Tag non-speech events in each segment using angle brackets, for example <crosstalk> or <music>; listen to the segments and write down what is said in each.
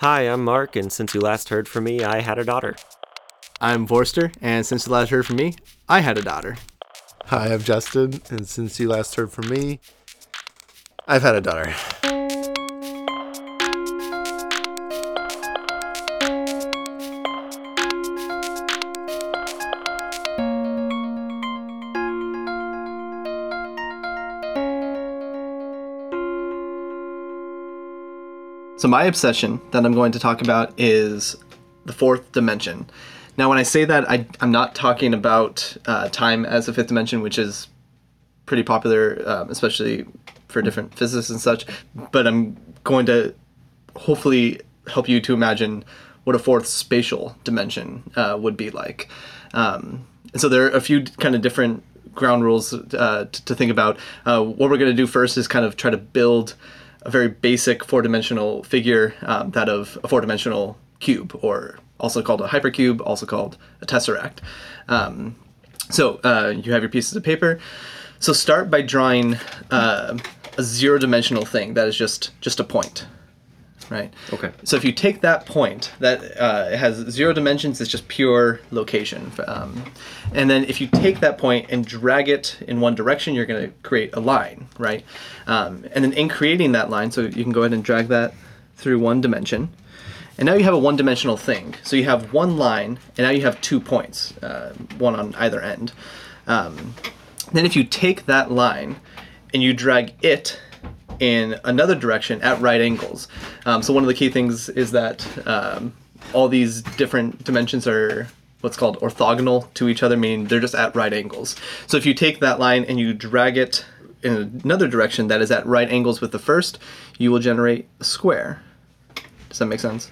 Hi, I'm Mark, and since you last heard from me, I had a daughter. I'm Vorster, and since you last heard from me, I had a daughter. Hi, I'm Justin, and since you last heard from me, I've had a daughter. So, my obsession that I'm going to talk about is the fourth dimension. Now, when I say that, I, I'm not talking about uh, time as a fifth dimension, which is pretty popular, um, especially for different physicists and such, but I'm going to hopefully help you to imagine what a fourth spatial dimension uh, would be like. Um, and so, there are a few kind of different ground rules uh, to, to think about. Uh, what we're going to do first is kind of try to build a very basic four-dimensional figure, um, that of a four-dimensional cube, or also called a hypercube, also called a tesseract. Um, so uh, you have your pieces of paper. So start by drawing uh, a zero-dimensional thing that is just just a point, right? Okay. So if you take that point that uh, has zero dimensions, it's just pure location. Um, and then if you take that point and drag it in one direction, you're going to create a line, right? Um, and then in creating that line, so you can go ahead and drag that through one dimension. And now you have a one-dimensional thing. So you have one line, and now you have two points, uh, one on either end. Um, then if you take that line and you drag it in another direction at right angles. Um, so one of the key things is that um, all these different dimensions are what's called orthogonal to each other, meaning they're just at right angles. So if you take that line and you drag it in another direction that is at right angles with the first, you will generate a square. Does that make sense?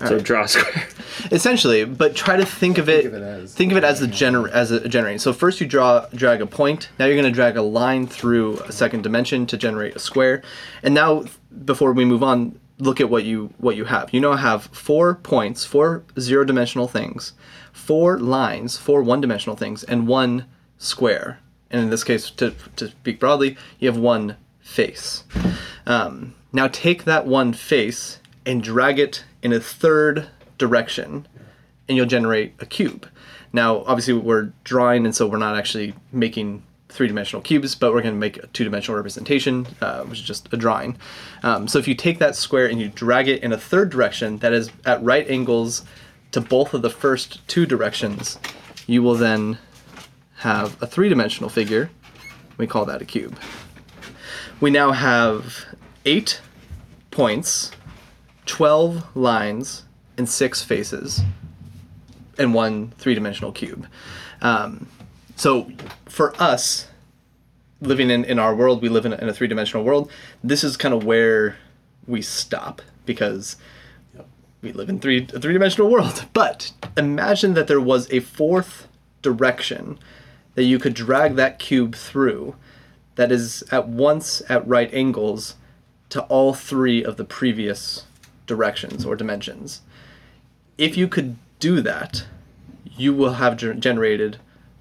So draw a square. <laughs> Essentially, but try to think of it. of it as- think of it as a gener- as a generating. So first you draw drag a point. Now you're going to drag a line through a second dimension to generate a square. And now before we move on, look at what you what you have. You now have four points, four zero dimensional things, four lines, four one dimensional things, and one square. And in this case, to to speak broadly, you have one face. Um, now take that one face and drag it in a third direction, and you'll generate a cube. Now, obviously, we're drawing, and so we're not actually making three-dimensional cubes, but we're going to make a two-dimensional representation, uh, which is just a drawing. Um, so if you take that square and you drag it in a third direction that is at right angles to both of the first two directions, you will then have a three-dimensional figure. We call that a cube. We now have eight points, 12 lines, and six faces, and one three dimensional cube. Um, so for us, living in, in our world, we live in a, in a three dimensional world. This is kind of where we stop because we live in three a three dimensional world. <laughs> But imagine that there was a fourth direction that you could drag that cube through that is at once at right angles to all three of the previous directions or dimensions. If you could do that, you will have generated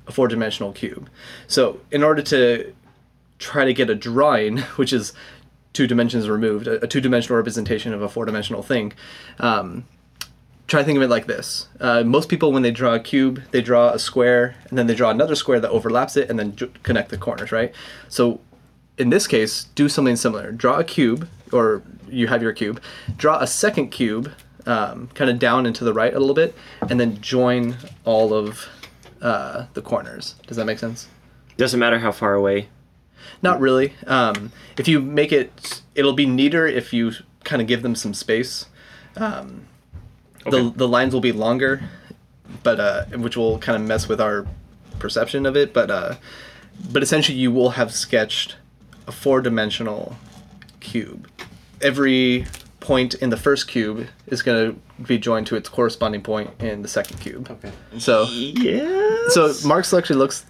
a four dimensional cube. So, in order to try to get a drawing, <laughs> which is two dimensions removed, a, a two dimensional representation of a four dimensional thing, um, try to think of it like this. Uh, most people, when they draw a cube, they draw a square and then they draw another square that overlaps it and then ju- connect the corners, right? So, in this case, do something similar. Draw a cube, or you have your cube. Draw a second cube, um, kind of down and to the right a little bit, and then join all of uh, the corners. Does that make sense? Doesn't matter how far away. Not really. Um, if you make it, it'll be neater if you kind of give them some space. Um, Okay. The the lines will be longer, but uh, which will kind of mess with our perception of it. But uh, but essentially, you will have sketched a four dimensional cube. Every point in the first cube is going to be joined to its corresponding point in the second cube. Okay. So Yeah. so Mark's selection looks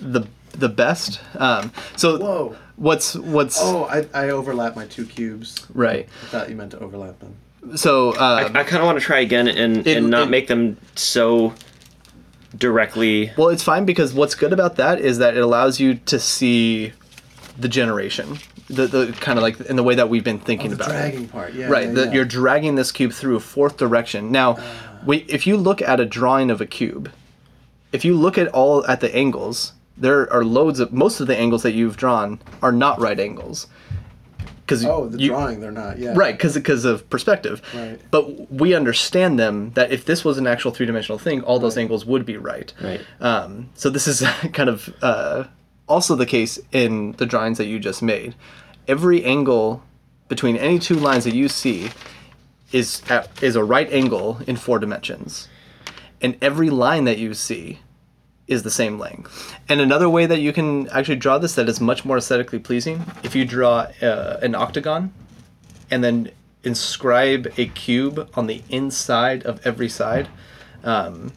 the the best. Um, so Whoa. what's what's Oh, I, I overlap my two cubes. right? I thought you meant to overlap them. So I, um, I kind of want to try again and, It- and not it- make them so directly. well, it's fine because what's good about that is that it allows you to see the generation. the the kind of like in the way that we've been thinking Oh, the about it. dragging part, yeah. right yeah, that yeah. you're dragging this cube through a fourth direction now we, if you look at a drawing of a cube if you look at all at the angles there are loads of most of the angles that you've drawn are not right angles because Oh, the drawing, they're not. Yeah. right because of perspective Right. but we understand them that if this was an actual three-dimensional thing all those angles would be right Right. um, so this is <laughs> kind of uh, also the case in the drawings that you just made. Every angle between any two lines that you see is at, is a right angle in four dimensions, and every line that you see is the same length. And another way that you can actually draw this that is much more aesthetically pleasing, if you draw uh, an octagon, and then inscribe a cube on the inside of every side. Um,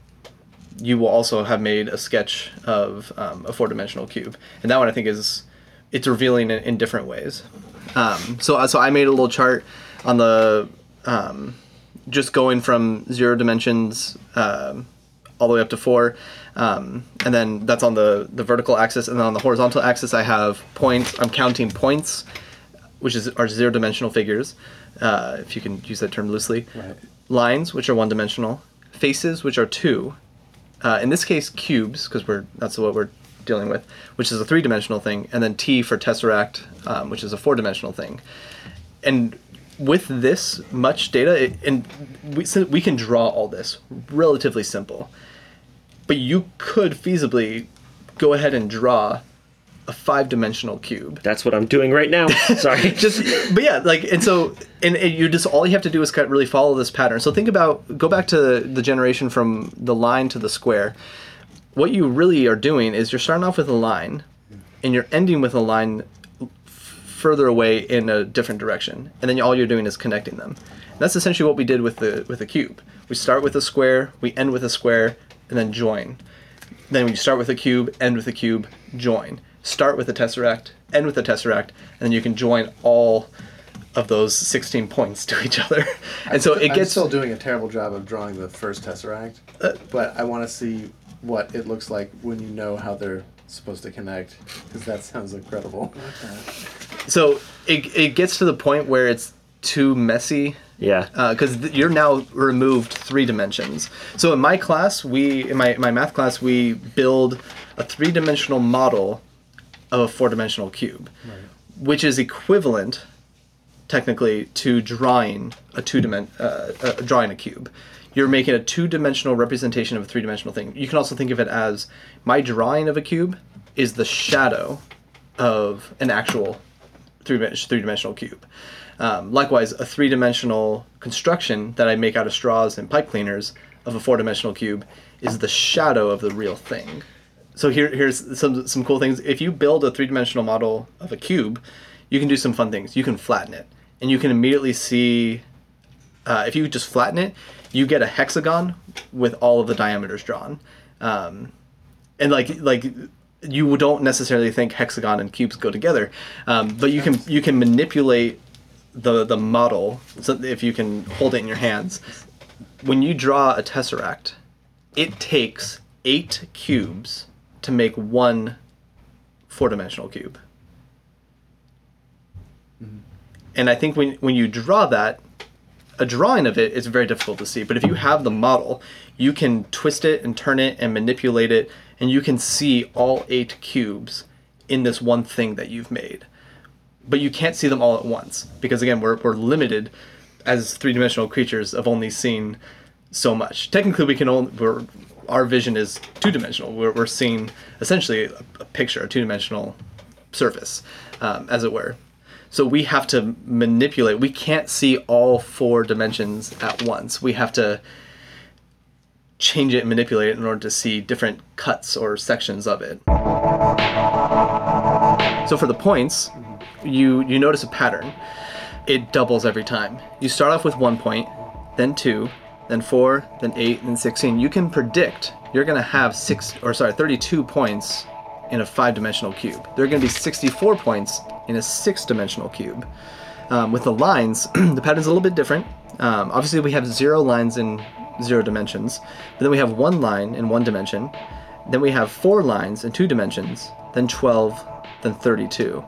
you will also have made a sketch of um, a four-dimensional cube, and that one I think is it's revealing in, in different ways. Um, so so I made a little chart on the um, just going from zero dimensions um, all the way up to four, um, and then that's on the the vertical axis, and then on the horizontal axis I have points. I'm counting points, which is are zero dimensional figures, uh, if you can use that term loosely. Right. Lines, which are one dimensional. Faces, which are two, uh, in this case cubes because we're that's what we're dealing with which is a three-dimensional thing and then t for tesseract um, which is a four-dimensional thing. And with this much data it, and we, so we can draw all this relatively simple. But you could feasibly go ahead and draw a five-dimensional cube That's what I'm doing right now. <laughs> Sorry. just but yeah like and so and, and you just all you have to do is kind of really follow this pattern so think about go back to the generation from the line to the square what you really are doing is you're starting off with a line and you're ending with a line further away in a different direction and then all you're doing is connecting them and that's essentially what we did with the with the cube we start with a square we end with a square and then join then we start with a cube, end with a cube, join. Start with a tesseract, end with a tesseract, and then you can join all of those 16 points to each other. <laughs> And so it gets. I'm gets still doing a terrible job of drawing the first tesseract, Uh, but I want to see what it looks like when you know how they're supposed to connect, because that sounds incredible. so it, it gets to the point where it's too messy yeah. because th- you're now removed three dimensions. So in my class, we in my my math class, we build a three dimensional model of a four dimensional cube, which is equivalent technically to drawing a two dimen uh, uh, drawing a cube. You're making a two dimensional representation of a three dimensional thing. You can also think of it as my drawing of a cube is the shadow of an actual three three dimensional cube. Um, likewise, a three dimensional construction that I make out of straws and pipe cleaners of a four dimensional cube is the shadow of the real thing. So here, here's some some cool things. If you build a three dimensional model of a cube, you can do some fun things. You can flatten it, and you can immediately see. Uh, if you just flatten it, you get a hexagon with all of the diameters drawn, um, and like like you don't necessarily think hexagon and cubes go together, um, but you can you can manipulate the the model so if you can hold it in your hands. When you draw a tesseract, it takes eight cubes to make one four dimensional cube. Mm-hmm. And I think when when you draw that, a drawing of it is very difficult to see. But if you have the model, you can twist it and turn it and manipulate it, and you can see all eight cubes in this one thing that you've made. But you can't see them all at once because again, we're we're limited as three dimensional creatures of only seeing so much. Technically, we can only we're, our vision is two dimensional. We're, we're seeing essentially a, a picture, a two dimensional surface, um, as it were. So we have to manipulate. We can't see all four dimensions at once. We have to change it and manipulate it in order to see different cuts or sections of it. So for the points, you you notice a pattern. It doubles every time. You start off with one point, then two, then four, then eight, then sixteen. You can predict you're gonna have six or sorry, thirty-two points in a five-dimensional cube. There are gonna be sixty-four points in a six-dimensional cube. Um, with the lines, <clears throat> the pattern's a little bit different. Um, obviously, we have zero lines in zero dimensions, but then we have one line in one dimension. Then we have four lines in two dimensions, then 12, then 32.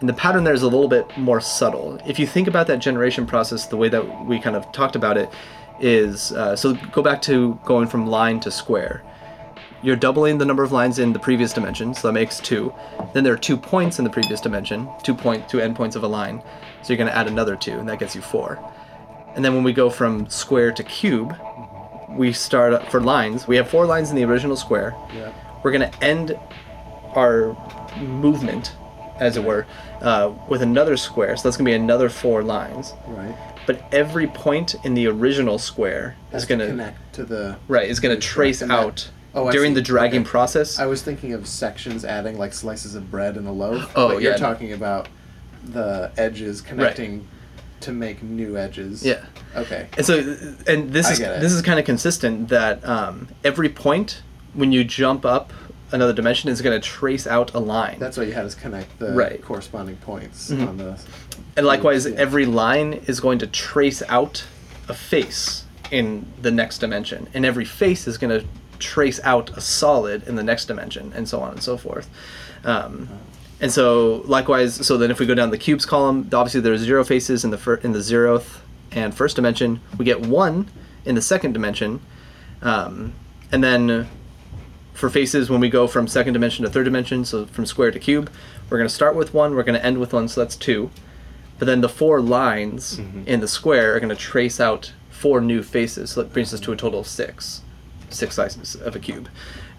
And the pattern there is a little bit more subtle. If you think about that generation process, the way that we kind of talked about it is uh, so go back to going from line to square. You're doubling the number of lines in the previous dimension, so that makes two. Then there are two points in the previous dimension, two point two endpoints of a line. So you're going to add another two, and that gets you four. And then when we go from square to cube, we start for lines. We have four lines in the original square. Yeah. We're going to end our movement, as it were, uh, with another square. So that's going to be another four lines. Right. But every point in the original square is going to connect to the. right is going to trace out Oh, during the dragging Okay. process. I was thinking of sections adding like slices of bread in a loaf. <gasps> Oh, but you're yeah, no. talking about the edges connecting to make new edges. Yeah. Okay. And so, and this I is this is kind of consistent that um, every point when you jump up another dimension is going to trace out a line. That's why you had us connect the Right. corresponding points Mhm. on the. and likewise, Yeah. every line is going to trace out a face in the next dimension, and every face is going to trace out a solid in the next dimension, and so on and so forth. Um, and so, likewise, so then if we go down the cubes column, obviously there's zero faces in the fir- in the zeroth and first dimension. We get one in the second dimension, um, and then for faces when we go from second dimension to third dimension, so from square to cube, we're going to start with one, we're going to end with one, so that's two. But then the four lines in the square are going to trace out four new faces, so that brings us to a total of six, six sizes of a cube.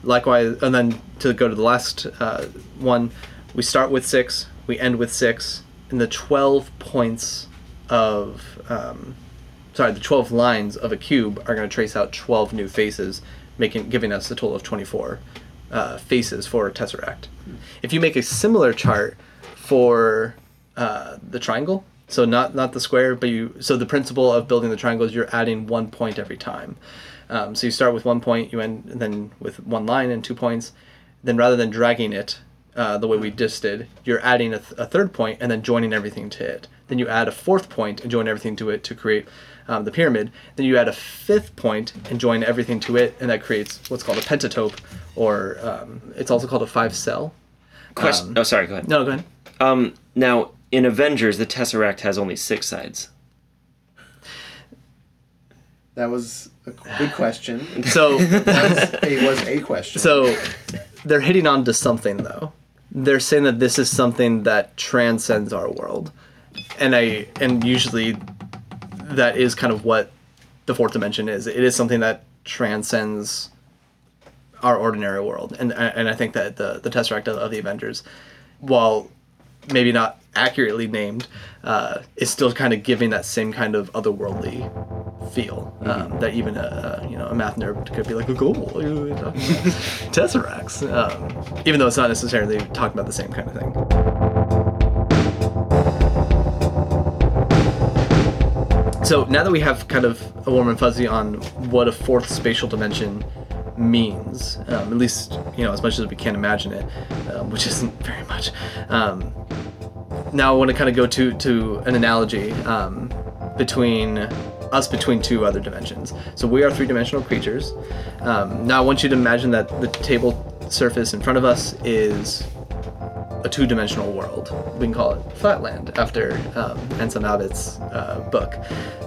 Likewise, and then to go to the last uh, one, we start with six, we end with six, and the 12 points of, um, sorry, the 12 lines of a cube are going to trace out 12 new faces, making giving us a total of 24 uh, faces for a tesseract. If you make a similar chart for uh, the triangle, so not not the square, but you so the principle of building the triangle is you're adding one point every time. Um, so you start with one point, you end then with one line and two points. Then rather than dragging it uh, the way we just did, you're adding a, th- a third point and then joining everything to it. Then you add a fourth point and join everything to it to create um, the pyramid. Then you add a fifth point and join everything to it, and that creates what's called a pentatope, or um, it's also called a five cell. Question. Um, oh, sorry. Go ahead. No, go ahead. Um, now in Avengers, the Tesseract has only six sides. That was a good question. <laughs> So it was a, was a question. So they're hitting on to something though. They're saying that this is something that transcends our world. And I and usually that is kind of what the fourth dimension is. It is something that transcends our ordinary world. And and I think that the the Tesseract of, of the Avengers while maybe not accurately named, uh, is still kind of giving that same kind of otherworldly feel um, that even a, a you know a math nerd could be like, "Oh, cool, what are you talking about? <laughs> tesseracts," um, even though it's not necessarily talking about the same kind of thing. So now that we have kind of a warm and fuzzy on what a fourth spatial dimension means, um, at least you know as much as we can imagine it, um, which <laughs> isn't very much. Um, now I want to kind of go to to an analogy um, between us between two other dimensions. So we are three-dimensional creatures. Um, now I want you to imagine that the table surface in front of us is two-dimensional world. We can call it Flatland after um, Abbott's uh, book.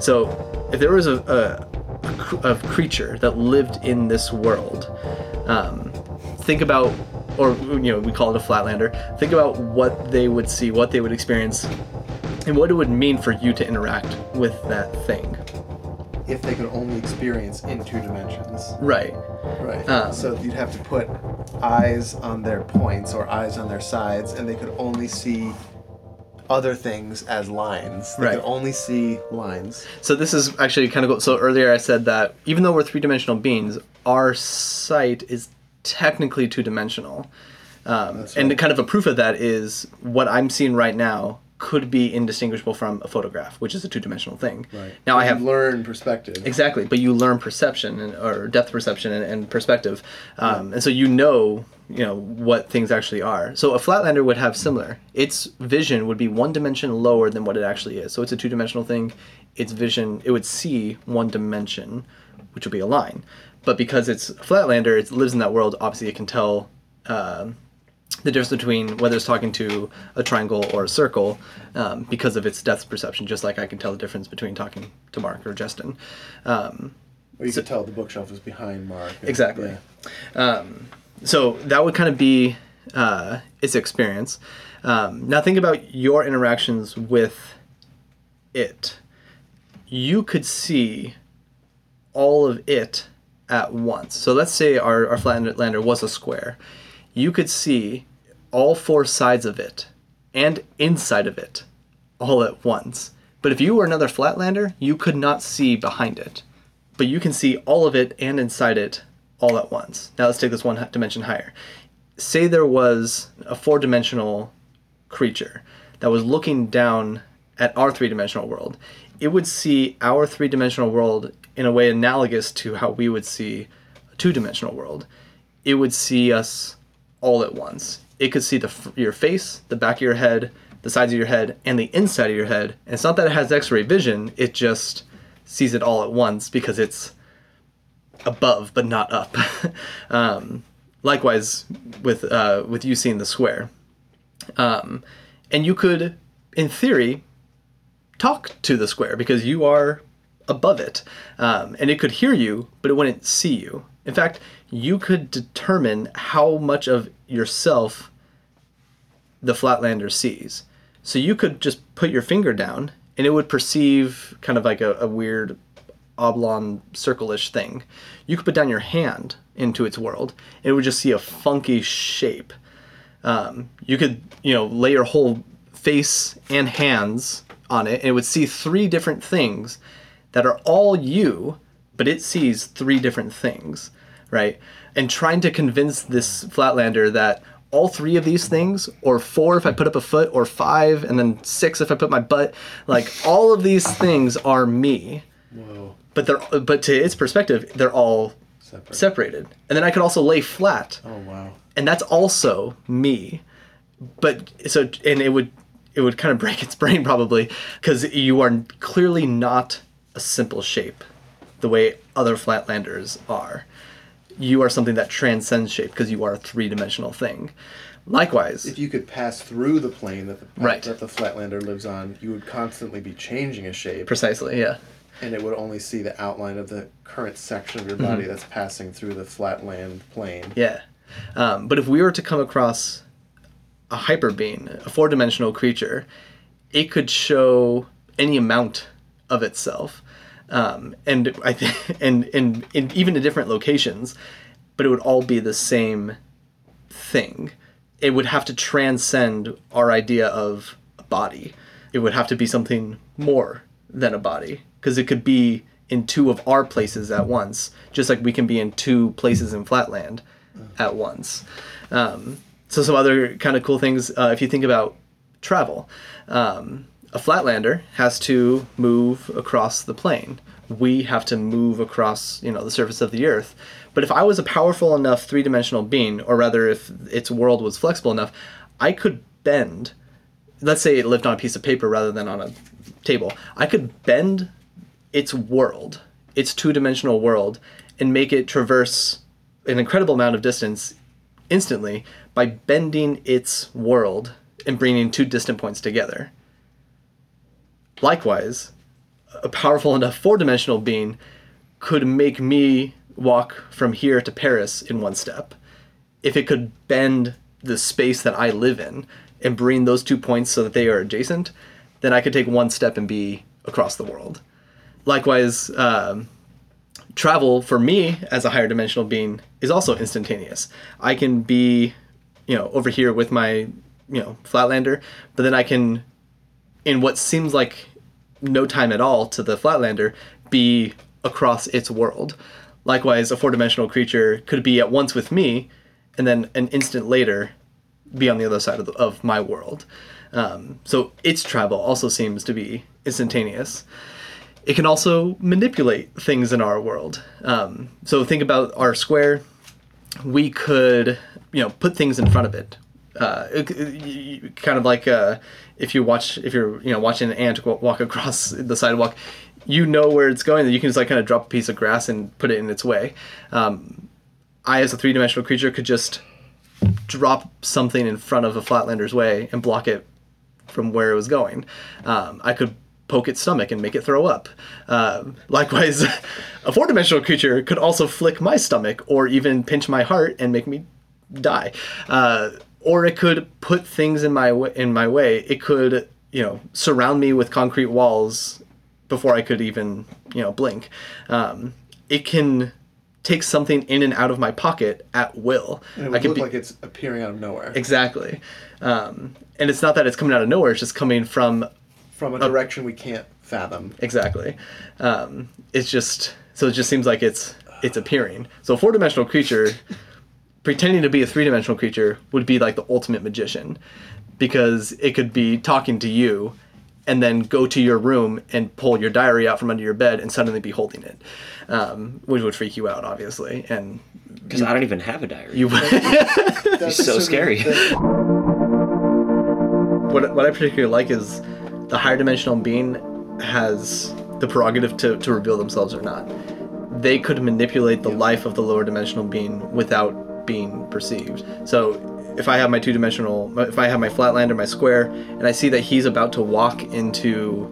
So if there was a, a, a, a creature that lived in this world, um, think about, or you know, we call it a Flatlander. Think about what they would see, what they would experience, and what it would mean for you to interact with that thing. If they could only experience in two dimensions. Right. Right. Um, so you'd have to put eyes on their points or eyes on their sides, and they could only see other things as lines. They Right. could only see lines. So this is actually kind of cool. So earlier I said that even though we're three-dimensional beings, our sight is technically two-dimensional. Um, That's And kind of a proof of that is what I'm seeing right now could be indistinguishable from a photograph, which is a two-dimensional thing. Right. Now I have learned perspective. Exactly, but you learn perception and, or depth perception and, and perspective, um, and so you know, you know what things actually are. So a flatlander would have similar. Its vision would be one dimension lower than what it actually is. So it's a two-dimensional thing. Its vision, it would see one dimension, which would be a line. But because it's a flatlander, it lives in that world. Obviously, it can tell. um the difference between whether it's talking to a triangle or a circle um, because of its depth perception, just like I can tell the difference between talking to Mark or Justin. Um, Or you could tell the bookshelf is behind Mark. and- Exactly. yeah. so that would kind of be uh, its experience. Um, now think about your interactions with it. You could see all of it at once. So let's say our, our flatlander was a square. You could see all four sides of it and inside of it all at once. But if you were another flatlander, you could not see behind it. But you can see all of it and inside it all at once. Now let's take this one dimension higher. Say there was a four dimensional creature that was looking down at our three dimensional world. It would see our three dimensional world in a way analogous to how we would see a two dimensional world. It would see us all at once. It could see the your face, the back of your head, the sides of your head, and the inside of your head. And it's not that it has X-ray vision; it just sees it all at once because it's above but not up. <laughs> um, likewise, with uh, with you seeing the square, um, and you could, in theory, talk to the square because you are above it, um, and it could hear you, but it wouldn't see you. In fact, you could determine how much of yourself the Flatlander sees. So you could just put your finger down, and it would perceive kind of like a, a weird oblong circle-ish thing. You could put down your hand into its world, and it would just see a funky shape. Um, you could, you know, lay your whole face and hands on it, and it would see three different things that are all you, but it sees three different things, right? And trying to convince this Flatlander that all three of these things, or four if I put up a foot, or five, and then six if I put my butt, like all of these things are me. Whoa. But they're but to its perspective, they're all Separate. separated. And then I could also lay flat Oh wow. and that's also me but so and it would it would kind of break its brain probably because you are clearly not a simple shape the way other flatlanders are you are something that transcends shape because you are a three-dimensional thing likewise If you could pass through the plane that the Right. that the Flatlander lives on, you would constantly be changing a shape, precisely yeah and it would only see the outline of the current section of your body that's passing through the flatland plane. Yeah. Um, but if we were to come across a hyper being, a four dimensional creature, it could show any amount of itself. Um, and I think, <laughs> and, and, even in different locations, but it would all be the same thing. It would have to transcend our idea of a body. It would have to be something more than a body because it could be in two of our places at once, just like we can be in two places in Flatland at once. Um, so some other kind of cool things uh, if you think about travel. Um, a Flatlander has to move across the plane. We have to move across, you know, the surface of the Earth. But if I was a powerful enough three-dimensional being, or rather, if its world was flexible enough, I could bend. Let's say it lived on a piece of paper rather than on a table. I could bend its world, its two-dimensional world, and make it traverse an incredible amount of distance instantly by bending its world and bringing two distant points together. Likewise, a powerful enough four-dimensional being could make me walk from here to Paris in one step. If it could bend the space that I live in and bring those two points so that they are adjacent, then I could take one step and be across the world. Likewise, um, travel for me as a higher dimensional being is also instantaneous. I can be, you know, over here with my, you know, flatlander, but then I can, in what seems like no time at all to the flatlander, be across its world. Likewise, a four dimensional creature could be at once with me, and then an instant later be on the other side of, the, of my world. Um, so its travel also seems to be instantaneous it can also manipulate things in our world. Um, so think about our square. We could, you know, put things in front of it. Uh, it- it- kind of like uh, if you watch, if you're, you know, watching an ant walk across the sidewalk, you know where it's going. You can just like kind of drop a piece of grass and put it in its way. Um, I, as a three-dimensional creature, could just drop something in front of a flatlander's way and block it from where it was going. Um, I could poke its stomach and make it throw up. Um, likewise, <laughs> a four dimensional creature could also flick my stomach or even pinch my heart and make me die. Uh, or it could put things in my w- in my way. It could you know surround me with concrete walls before I could even you know blink. Um, it can take something in and out of my pocket at will. And it I would could look be like it's appearing out of nowhere exactly, um, and it's not that it's coming out of nowhere. It's just coming from from a direction we can't fathom. exactly. Um, it's just so it just seems like it's it's appearing. So a four dimensional creature <laughs> pretending to be a three dimensional creature would be like the ultimate magician, because it could be talking to you, and then go to your room and pull your diary out from under your bed and suddenly be holding it, um, which would freak you out, obviously, and Because I don't even have a diary. you. would. That's <laughs> so scary. what, what I particularly like is the higher dimensional being has the prerogative to, to reveal themselves or not. They could manipulate the life of the lower dimensional being without being perceived. So if I have my two dimensional, if I have my flatlander, my square, and I see that he's about to walk into,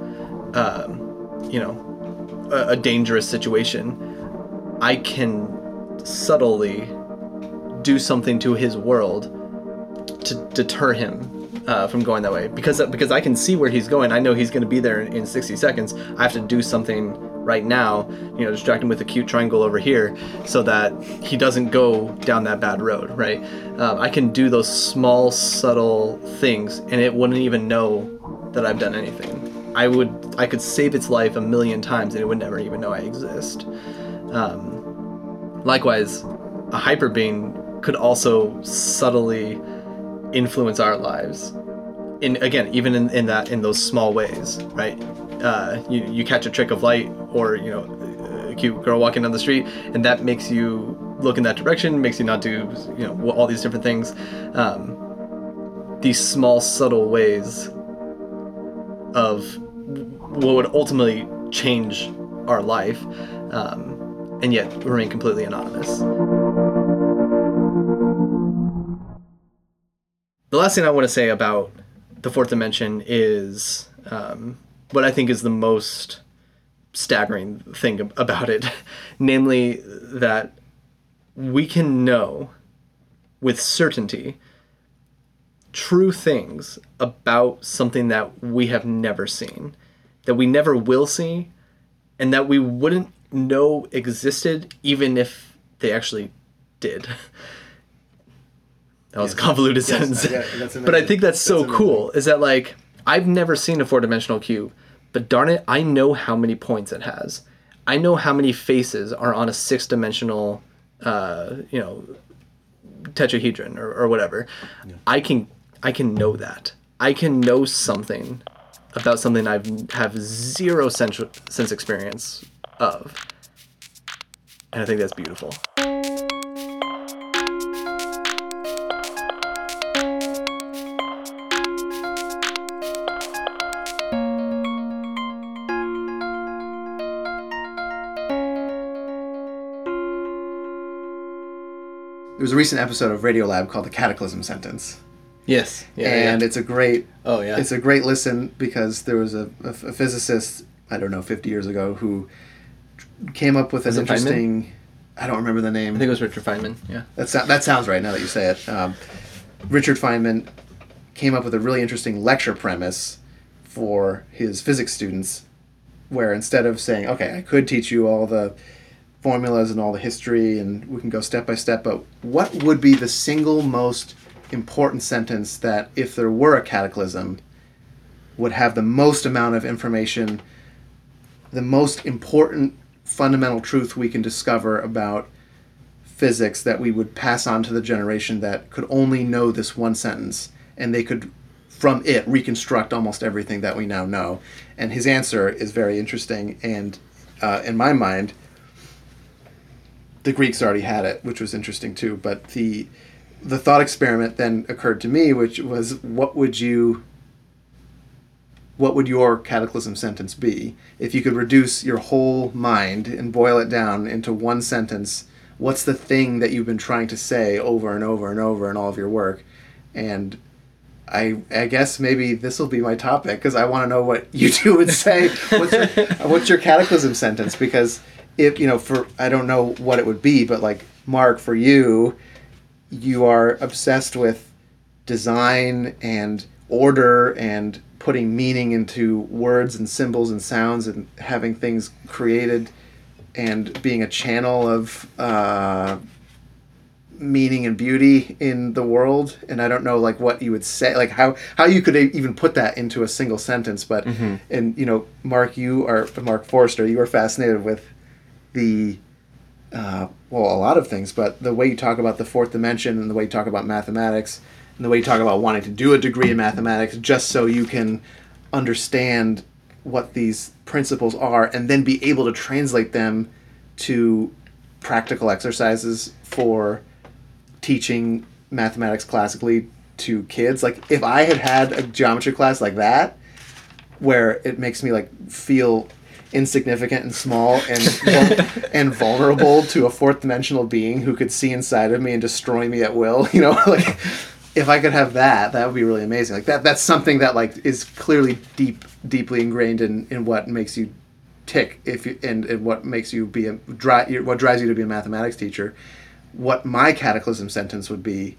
um, you know, a, a dangerous situation, I can subtly do something to his world to deter him uh, from going that way because because I can see where he's going. I know he's going to be there in, in 60 seconds. I have to do something right now, you know, distract him with a cute triangle over here so that he doesn't go down that bad road, right? Um, I can do those small, subtle things and it wouldn't even know that I've done anything. I would, I could save its life a million times and it would never even know I exist. Um, likewise, a hyper being could also subtly influence our lives in again even in, in that in those small ways right uh, you, you catch a trick of light or you know a cute girl walking down the street and that makes you look in that direction makes you not do you know all these different things. Um, these small subtle ways of what would ultimately change our life um, and yet remain completely anonymous. The last thing I want to say about the fourth dimension is um, what I think is the most staggering thing about it, <laughs> namely that we can know with certainty true things about something that we have never seen, that we never will see, and that we wouldn't know existed even if they actually did. <laughs> That was a convoluted Yes, sentence. yeah, but I think that's so cool is that like I've never seen a four dimensional cube, but darn it, I know how many points it has. I know how many faces are on a six dimensional, uh, you know, tetrahedron or, or whatever. I can I can know that. I can know something about something I've have zero sense sense experience of, and I think that's beautiful. Was a recent episode of Radiolab called "The Cataclysm Sentence," Yes. Yeah. and yeah. it's a great oh yeah. it's a great listen because there was a, a, a physicist I don't know 50 years ago who came up with an it Feynman? interesting. I don't remember the name. I think it was Richard Feynman. Yeah. That, sou- that sounds right now that you say it. Um, Richard Feynman came up with a really interesting lecture premise for his physics students, where instead of saying, okay, I could teach you all the formulas and all the history and we can go step by step, but what would be the single most important sentence that, if there were a cataclysm, would have the most amount of information, the most important fundamental truth we can discover about physics that we would pass on to the generation that could only know this one sentence and they could from it reconstruct almost everything that we now know? And his answer is very interesting and uh, in my mind the greeks already had it which was interesting too but the the thought experiment then occurred to me which was what would you what would your cataclysm sentence be if you could reduce your whole mind and boil it down into one sentence what's the thing that you've been trying to say over and over and over in all of your work and I, I guess maybe this will be my topic because I want to know what you two would say. What's your, what's your cataclysm sentence? Because if you know, for I don't know what it would be, but like Mark, for you, you are obsessed with design and order and putting meaning into words and symbols and sounds and having things created and being a channel of uh, meaning and beauty in the world. And i don't know like what you would say like how how you could even put that into a single sentence but and you know mark you are mark forrester you are fascinated with the uh, well a lot of things but the way you talk about the fourth dimension and the way you talk about mathematics and the way you talk about wanting to do a degree in mathematics just so you can understand what these principles are and then be able to translate them to practical exercises for teaching mathematics classically to kids. Like if i had had a geometry class like that where it makes me like feel insignificant and small and <laughs> and vulnerable to a fourth dimensional being who could see inside of me and destroy me at will <laughs> you know <laughs> like if i could have that that would be really amazing. Like that that's something that like is clearly deep deeply ingrained in in what makes you tick if you and, and what makes you be a dri- what drives you to be a mathematics teacher. What my cataclysm sentence would be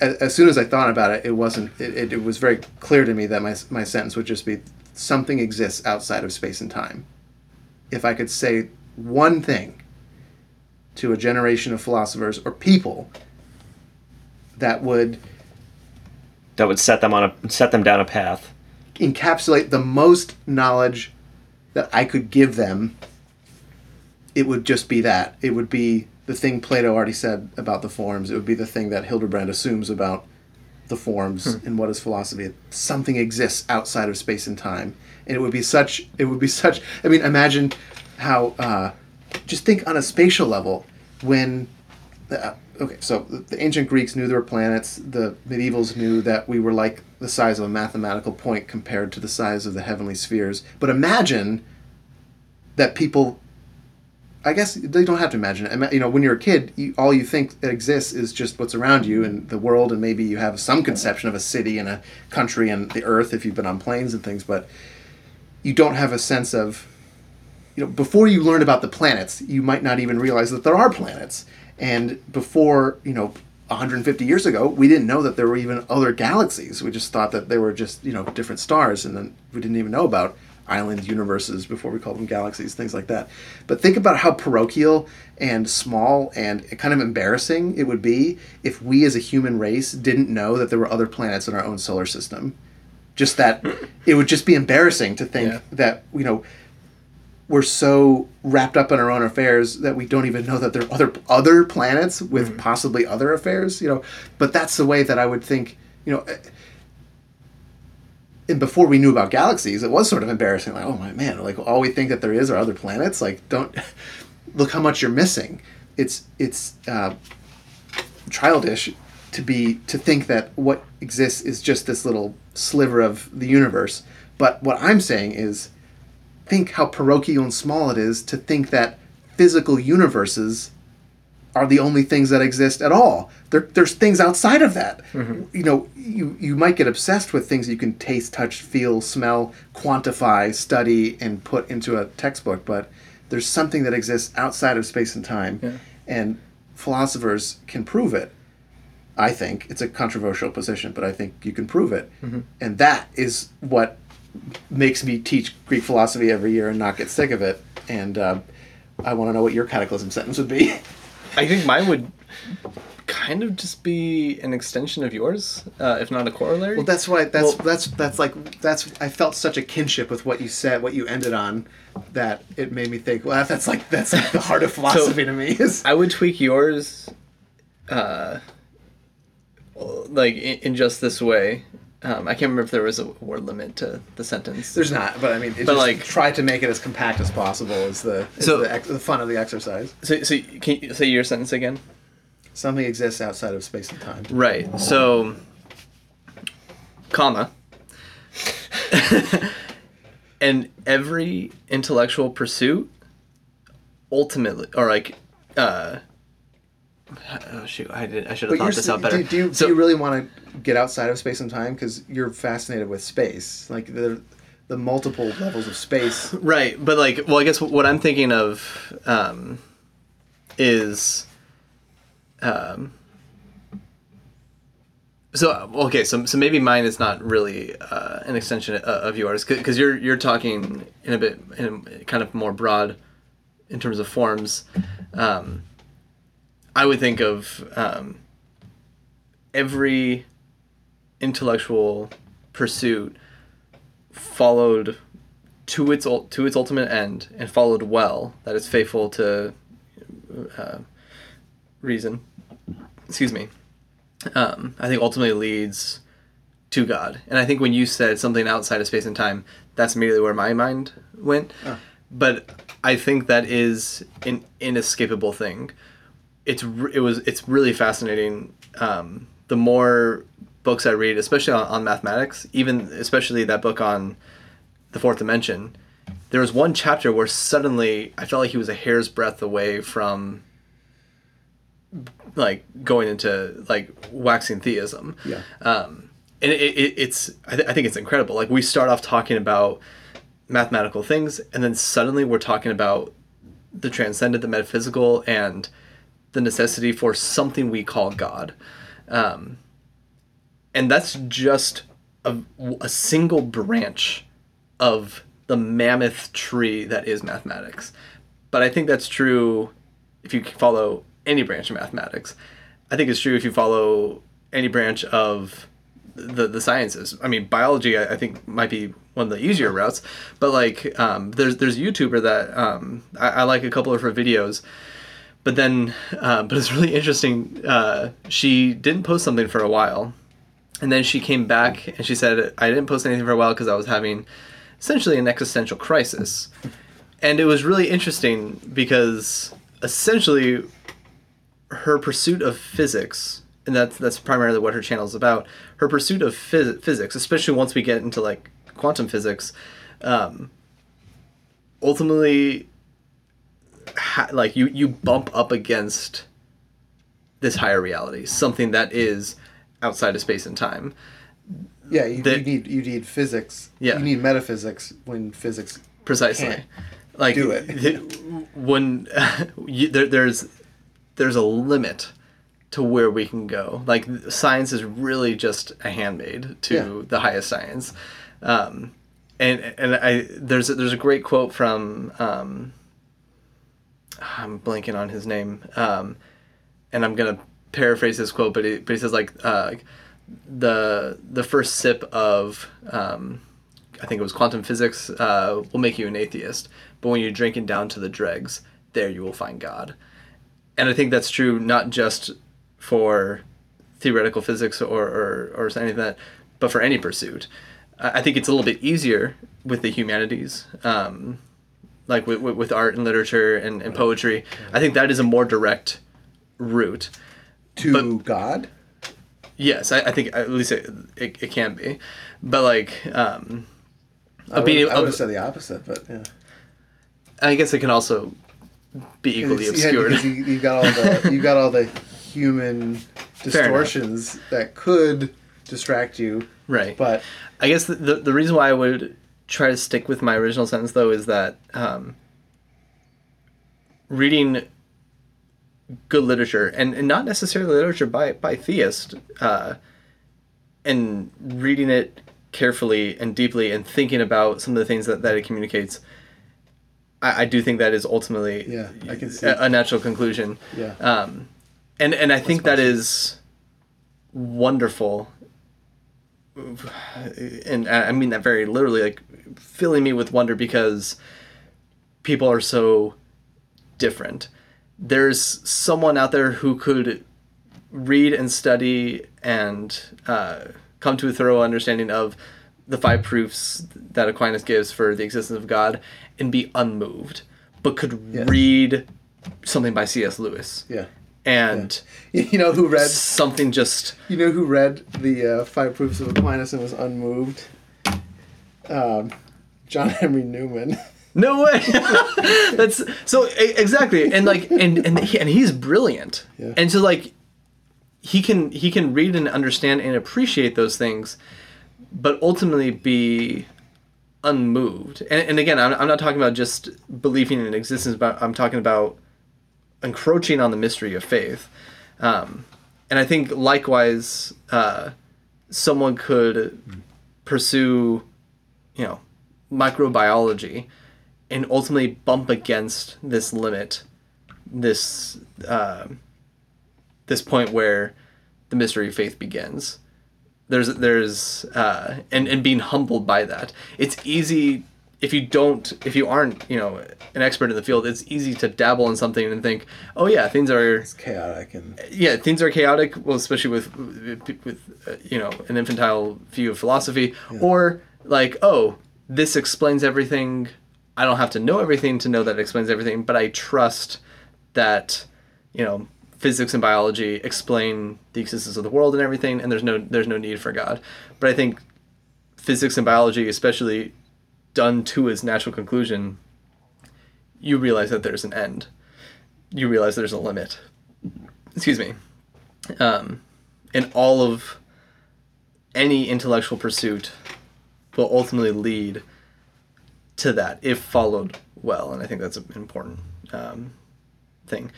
as, as soon as i thought about it it wasn't it, it, it was very clear to me that my, my sentence would just be something exists outside of space and time if i could say one thing to a generation of philosophers or people that would That would set them on a set them down a path. encapsulate the most knowledge that I could give them, it would just be that. It would be the thing Plato already said about the forms. It would be the thing that Hildebrand assumes about the forms and what is philosophy. Something exists outside of space and time, and it would be such. It would be such. I mean, imagine how. Uh, just think on a spatial level when uh, okay, so the ancient Greeks knew there were planets. The medievals knew that we were like the size of a mathematical point compared to the size of the heavenly spheres. But imagine that people. I guess they don't have to imagine it. You know, when you're a kid, you, all you think exists is just what's around you and the world, and maybe you have some conception of a city and a country and the earth if you've been on planes and things. But you don't have a sense of you know, before you learn about the planets, you might not even realize that there are planets. And before, you know, 150 years ago, we didn't know that there were even other galaxies. We just thought that they were just, you know, different stars, and then we didn't even know about island universes before we call them galaxies, things like that. But think about how parochial and small and kind of embarrassing it would be if we as a human race didn't know that there were other planets in our own solar system. Just that it would just be embarrassing to think Yeah. that, you know, we're so wrapped up in our own affairs that we don't even know that there are other other planets with mm-hmm. possibly other affairs you know but that's the way that i would think you know before we knew about galaxies it was sort of embarrassing like oh my man like all we think that there is are other planets like don't <laughs> look how much you're missing. It's it's uh, childish to be to think that what exists is just this little sliver of the universe. But what i'm saying is think how parochial and small it is to think that physical universes are the only things that exist at all. There, there's things outside of that. You know, you, you might get obsessed with things you can taste, touch, feel, smell, quantify, study, and put into a textbook, but there's something that exists outside of space and time, and philosophers can prove it. I think it's a controversial position, but I think you can prove it, and that is what makes me teach Greek philosophy every year and not get sick of it. And uh, I want to know what your cataclysm sentence would be. <laughs> I think mine would kind of just be an extension of yours, uh, if not a corollary. well, that's why that's Well- that's that's like that's I felt such a kinship with what you said, what you ended on, that it made me think. Well, that's like that's like the heart of <laughs> philosophy to me. Is I would tweak yours, uh, like in, in just this way. Um, I can't remember if there was a word limit to the sentence. there's not, but I mean, But, just like- try to make it as compact as possible. Is the is So- the, ex- the fun of the exercise. so, so can you say your sentence again? Something exists outside of space and time. Right. So, comma. <laughs> and every intellectual pursuit ultimately or like uh Oh shoot! I did. I should have But thought this out better. do, do you, so do you really want to get outside of space and time because you're fascinated with space, like the the multiple levels of space? right, but like, well, I guess what I'm thinking of um, is, um, so okay, so so maybe mine is not really uh, an extension of, of yours because you're you're talking in a bit in a kind of more broad in terms of forms. Um, I would think of um, every intellectual pursuit followed to its to its ultimate end and followed well that is faithful to uh, reason. Excuse me. Um, i think ultimately leads to god. And i think when you said something outside of space and time that's immediately where my mind went. But i think that is an inescapable thing it's it was it's really fascinating. Um, the more books I read, especially on, on mathematics, even especially that book on the fourth dimension, there was one chapter where suddenly I felt like he was a hair's breadth away from like going into like waxing theism Yeah. um, and it, it, it's I, th- I think it's incredible like we start off talking about mathematical things and then suddenly we're talking about the transcendent the metaphysical and the necessity for something we call god. Um, and that's just a, a single branch of the mammoth tree that is mathematics. But i think that's true if you follow any branch of mathematics. I think it's true if you follow any branch of the, the sciences. I mean biology I, I think might be one of the easier routes. But like um, there's there's a youtuber that um, I, I like a couple of her videos but then uh, but it's really interesting uh, she didn't post something for a while. And then she came back and she said i didn't post anything for a while because i was having essentially an existential crisis. And it was really interesting because essentially her pursuit of physics and that's that's primarily what her channel is about her pursuit of phys- physics especially once we get into like quantum physics um, ultimately ha- like you you bump up against this higher reality something that is outside of space and time Yeah, you, The- you need you need physics. Yeah. you need metaphysics when physics. precisely Can't like do it. th- when <laughs> you, there, there's there's a limit to where we can go like science is really just a handmaid to Yeah. the highest science um, and and I there's a, there's a great quote from um, I'm blanking on his name um, and I'm gonna paraphrase his quote but he, but he says like uh, the the first sip of um, I think it was quantum physics uh, will make you an atheist, but when you're drinking down to the dregs, there you will find God. And I think that's true not just for theoretical physics or, or, or anything that, but for any pursuit. I I think it's a little bit easier with the humanities, um, like with, with, with art and literature and, and poetry. I think that is a more direct route. To But- God, Yes, I, I think at least it, it, it can be. But like, um, I would, being- I would of- have said the opposite, but yeah. I guess it can also be equally It's- yeah, obscured. because you, you got all the <laughs> you got all the human distortions that could distract you, right. but I guess the, the, the reason why I would try to stick with my original sentence, though, is that um, reading good literature, and, and not necessarily literature by, by theists, uh, and reading it carefully and deeply and thinking about some of the things that, that it communicates, I, I do think that is ultimately Yeah, I can see. a, a natural conclusion. yeah, Um, and and I think that is wonderful. And I mean that very literally, like filling me with wonder because people are so different. There's someone out there who could read and study and uh, come to a thorough understanding of the five proofs that Aquinas gives for the existence of God and be unmoved, but could Yes. read something by C.S. Lewis yeah. And <laughs> You know who read something just You know who read the uh, Five Proofs of Aquinas and was unmoved? Um, John Henry Newman. <laughs> No way. <laughs> That's so exactly, and like, and and he, and he's brilliant, Yeah. and so like, he can he can read and understand and appreciate those things, but ultimately be unmoved. And, and again, I'm, I'm not talking about just believing in existence, but I'm talking about encroaching on the mystery of faith. Um, and I think likewise, uh, someone could pursue, you know, microbiology and ultimately bump against this limit, this uh, this point where the mystery of faith begins. There's there's uh, and and being humbled by that. It's easy if you don't if you aren't you know an expert in the field. It's easy to dabble in something and think, oh yeah, things are It's chaotic and yeah, things are chaotic. Well, especially with with, uh, you know an infantile view of philosophy, or like, oh, this explains everything. I don't have to know everything to know that it explains everything, but I trust that you know physics and biology explain the existence of the world and everything, and there's no there's no need for God. But I think physics and biology, especially done to its natural conclusion, you realize that there's an end. You realize there's a limit excuse me, um, and all of any intellectual pursuit will ultimately lead to that if followed well, and I think that's an important um, thing.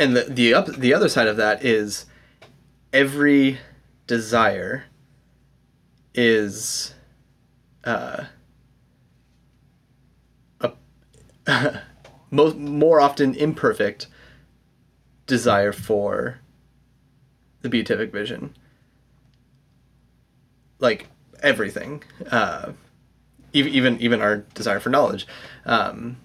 And the the up the other side of that is every desire is uh, a <laughs> most more often imperfect desire for the beatific vision. Like everything uh, even even even our desire for knowledge. Um,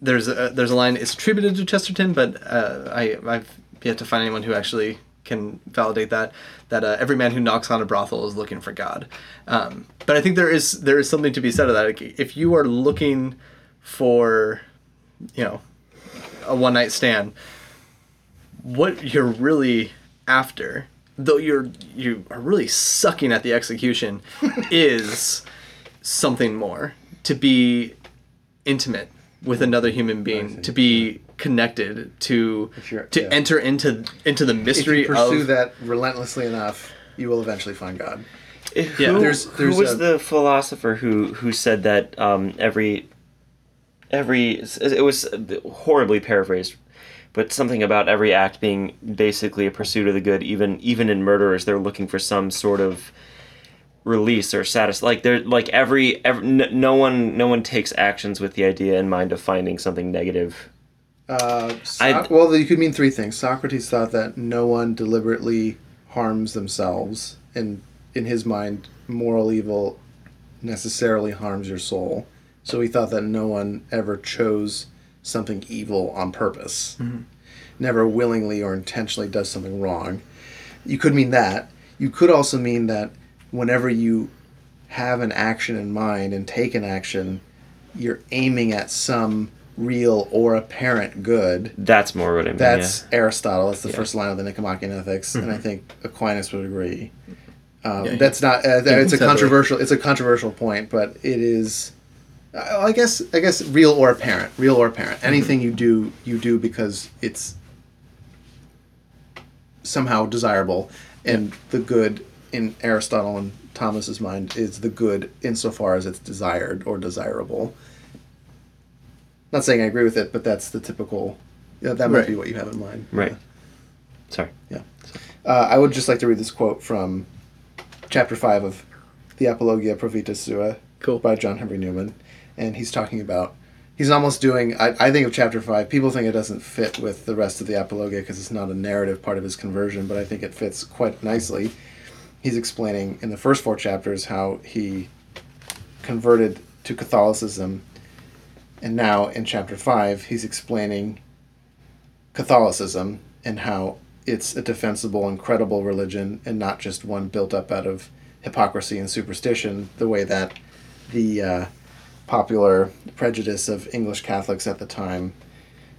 there's a there's a line it's attributed to Chesterton but uh, I I've yet to find anyone who actually can validate that that uh, every man who knocks on a brothel is looking for God. Um, but I think there is there is something to be said of that. If you are looking for you know a one night stand what you're really after, though you're you are really sucking at the execution, <laughs> is something more. To be intimate with another human being, to be connected, to you're- to yeah. enter into into the if mystery you pursue of that relentlessly enough, you will eventually find God. Who, Yeah. There's- there's who was a- the philosopher who who said that um, every every it was horribly paraphrased, but something about every act being basically a pursuit of the good. Even even in murderers, they're looking for some sort of release or satis like they're like every, every no one no one takes actions with the idea in mind of finding something negative Uh, So- I- well, you could mean three things. Socrates thought that no one deliberately harms themselves, and in his mind, moral evil necessarily harms your soul. So he thought that no one ever chose something evil on purpose, never willingly or intentionally does something wrong. You could mean that. You could also mean that whenever you have an action in mind and take an action, you're aiming at some real or apparent good. that's more what i mean That's yeah. Aristotle. That's the Yeah. first line of the Nicomachean Ethics, and I think Aquinas would agree. Um, Yeah, that's not. Uh, it's a controversial. It's a controversial point, but it is. I I guess. I guess real or apparent. Real or apparent. Anything you do, you do because it's somehow desirable, and the good in Aristotle and Thomas's mind is the good insofar as it's desired or desirable. Not saying I agree with it, but that's the typical. Yeah, that might Right. be what you have in mind. right sorry Yeah. Uh, I would just like to read this quote from chapter 5 of the Apologia Pro Vita Sua Cool. by John Henry Newman. And he's talking about, he's almost doing, I, I think of chapter 5, people think it doesn't fit with the rest of the Apologia because it's not a narrative part of his conversion, but I think it fits quite nicely. He's explaining in the first four chapters how he converted to Catholicism. And now in chapter 5, he's explaining Catholicism and how it's a defensible and credible religion and not just one built up out of hypocrisy and superstition, the way that the uh, popular prejudice of English Catholics at the time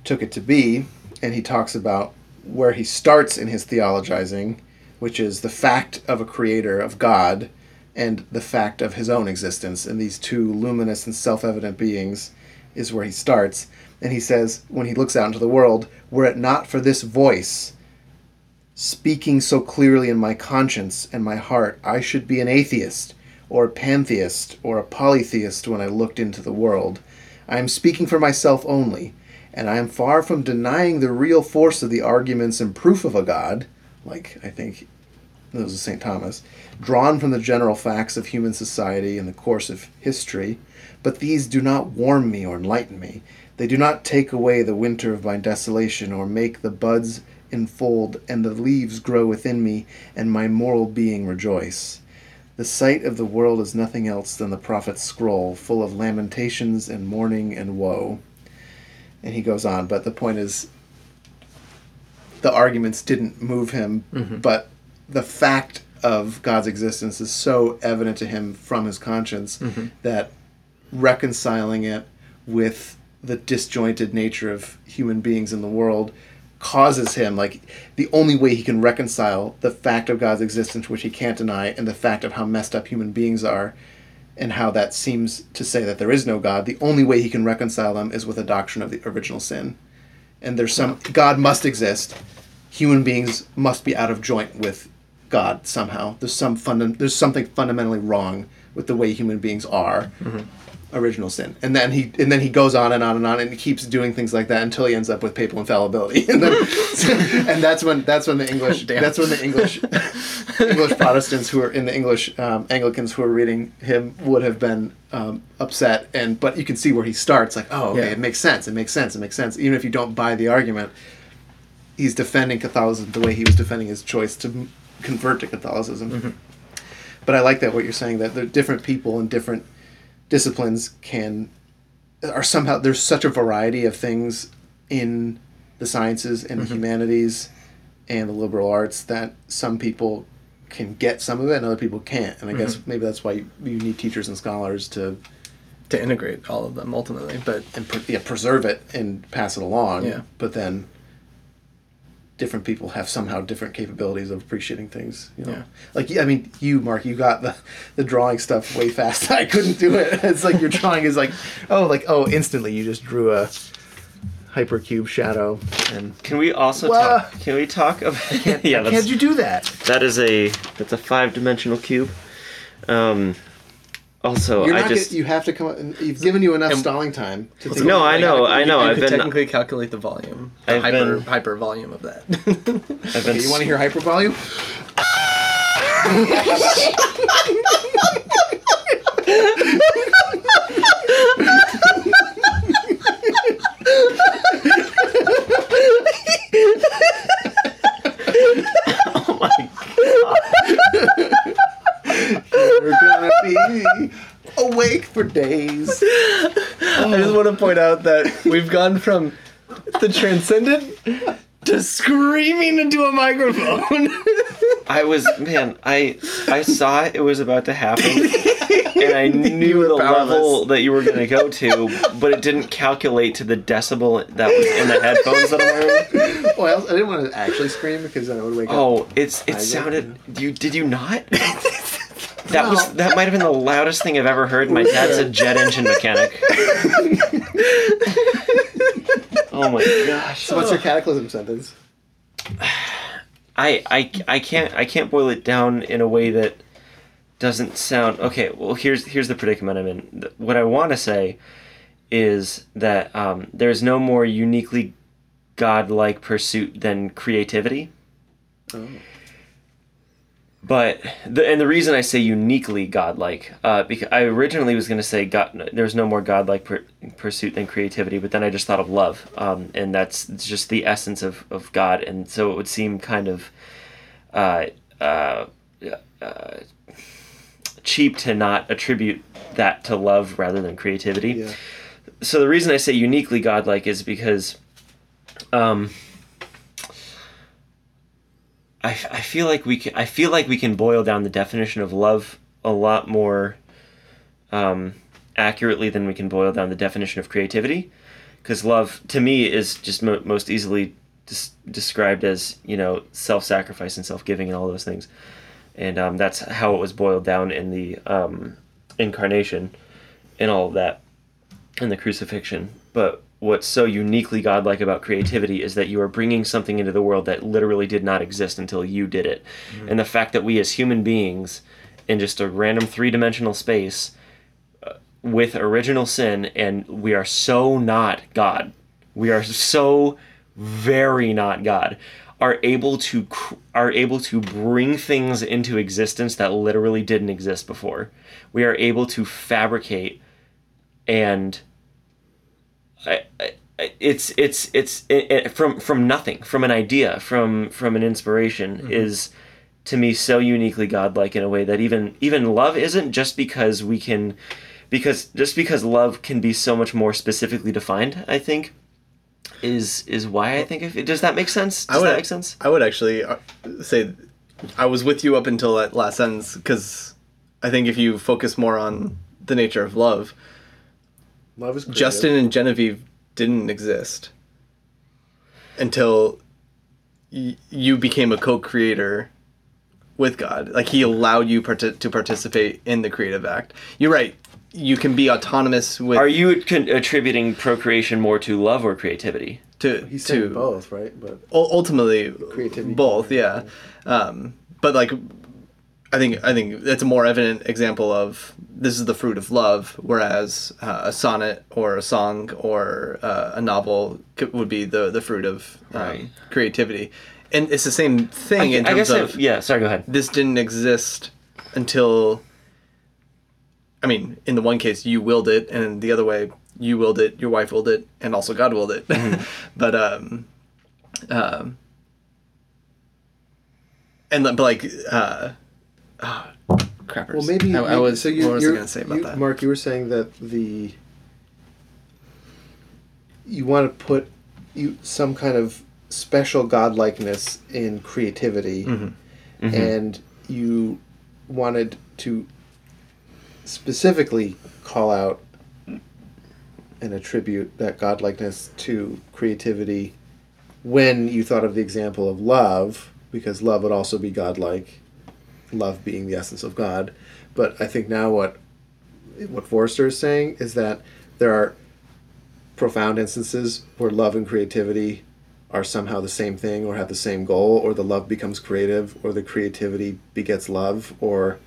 took it to be. And he talks about where he starts in his theologizing, which is the fact of a creator, of God, and the fact of his own existence. And these two luminous and self evident beings is where he starts. And he says, when he looks out into the world, were it not for this voice speaking so clearly in my conscience and my heart, I should be an atheist or a pantheist or a polytheist when I looked into the world. I am speaking for myself only, and I am far from denying the real force of the arguments in proof of a God, like I think those of St. Thomas, drawn from the general facts of human society in the course of history, but these do not warm me or enlighten me. They do not take away the winter of my desolation, or make the buds enfold and the leaves grow within me, and my moral being rejoice. The sight of the world is nothing else than the prophet's scroll, full of lamentations and mourning and woe. And he goes on, but the point is, the arguments didn't move him, mm-hmm. but the fact of God's existence is so evident to him from his conscience mm-hmm. that reconciling it with the disjointed nature of human beings in the world causes him like the only way he can reconcile the fact of God's existence which he can't deny and the fact of how messed up human beings are and how that seems to say that there is no God the only way he can reconcile them is with a doctrine of the original sin. And there's some God must exist. Human beings must be out of joint with God somehow. There's some funda- there's something fundamentally wrong with the way human beings are mm-hmm. Original sin. And then he and then he goes on and on and on and he keeps doing things like that until he ends up with papal infallibility. <laughs> And then <laughs> and that's when that's when the english Damn. that's when the english <laughs> english protestants who are in the english um, anglicans who are reading him would have been um, upset. And but you can see where he starts like oh okay Yeah. it makes sense. It makes sense. It makes sense. Even if you don't buy the argument he's defending catholicism the way he was defending his choice to convert to catholicism. But i like that what you're saying that the different people and different disciplines can are somehow there's such a variety of things in the sciences and the mm-hmm. humanities and the liberal arts that some people can get some of it and other people can't and i guess mm-hmm. maybe that's why you, you need teachers and scholars to to integrate all of them ultimately. But and pre- yeah, preserve it and pass it along Yeah. but then different people have somehow different capabilities of appreciating things you know Yeah. like i mean you mark you got the the drawing stuff way fast <laughs> i couldn't do it <laughs> it's like your drawing is like oh like oh instantly you just drew a hypercube shadow and Can we also Wha- talk? Can we talk about? <laughs> yeah, can't you do that that is a that's a five dimensional cube. Um, also, you're I not just get, you have to come up and you've given you enough And- stalling time to think No, I know, I know. You I've could been technically calculate the volume, the I've hyper been- hyper volume of that. <laughs> I've been Okay, you want to hear hyper volume <laughs> oh We're gonna be awake for days. I just want to point out that we've gone from the transcendent to screaming into a microphone. <laughs> I was man, I I saw it, was about to happen, and I <laughs> knew the powerless. level that you were going to go to, but it didn't calculate to the decibel that was in the headphones that I'm wearing. Well, I didn't want to actually scream because then I would wake up. Oh, it's it I sounded. You did you not? <laughs> That was that might have been the loudest thing I've ever heard. My dad's a jet engine mechanic. oh my gosh! So what's your cataclysm sentence? I, I, I can't I can't boil it down in a way that doesn't sound okay. Well, here's here's the predicament I'm in. What I want to say is that um, there's no more uniquely godlike pursuit than creativity. But the and the reason I say uniquely godlike, uh, because I originally was going to say God, there's no more godlike per, pursuit than creativity, but then I just thought of love, um, and that's just the essence of, of God, and so it would seem kind of uh, uh, uh, cheap to not attribute that to love rather than creativity. Yeah. So the reason I say uniquely godlike is because, um, I, I feel like we can I feel like we can boil down the definition of love a lot more um, accurately than we can boil down the definition of creativity, because love to me is just mo- most easily des- described as you know self-sacrifice and self-giving and all those things, and um, that's how it was boiled down in the um, incarnation, and all of that. and the crucifixion. But what's so uniquely godlike about creativity is that you are bringing something into the world that literally did not exist until you did it. And the fact that we as human beings in just a random three-dimensional space uh, with original sin and we are so not God. We are so very not God are able to are able to bring things into existence that literally didn't exist before. We are able to fabricate and I, it's it's it's it, it- from from nothing from an idea from from an inspiration is to me so uniquely godlike in a way that even even love isn't just because we can because just because love can be so much more specifically defined i think is is why i think if does that make sense? Does I would that make sense? I would actually uh, say I was with you up until that last sentence because I think if you focus more on the nature of love, Love is creative. Justin and Genevieve didn't exist until y- you became a co-creator with God. Like He allowed you parti- to participate in the creative act. You're right. You can be autonomous with are you con- attributing procreation more to love or creativity to He's to saying both, right? But ultimately Creativity. both yeah um, but like i think i think that's a more evident example of this is the fruit of love whereas uh, a sonnet or a song or uh, a novel c- would be the the fruit of um, Right. creativity and it's the same thing in I terms guess I- of yeah sorry go ahead this didn't exist until I mean, in the one case you willed it and the other way you willed it, your wife willed it, and also God willed it. <laughs> but um um and but like uh crappers. well, maybe I, I was So you, what was I gonna say about you- that? Mark, you were saying that the you want to put you some kind of special godlikeness in creativity, Mm-hmm. and you wanted to specifically call out and attribute that godlikeness to creativity when you thought of the example of love, because love would also be godlike, love being the essence of God. But I think now what what Forrester is saying is that there are profound instances where love and creativity are somehow the same thing or have the same goal or the love becomes creative or the creativity begets love or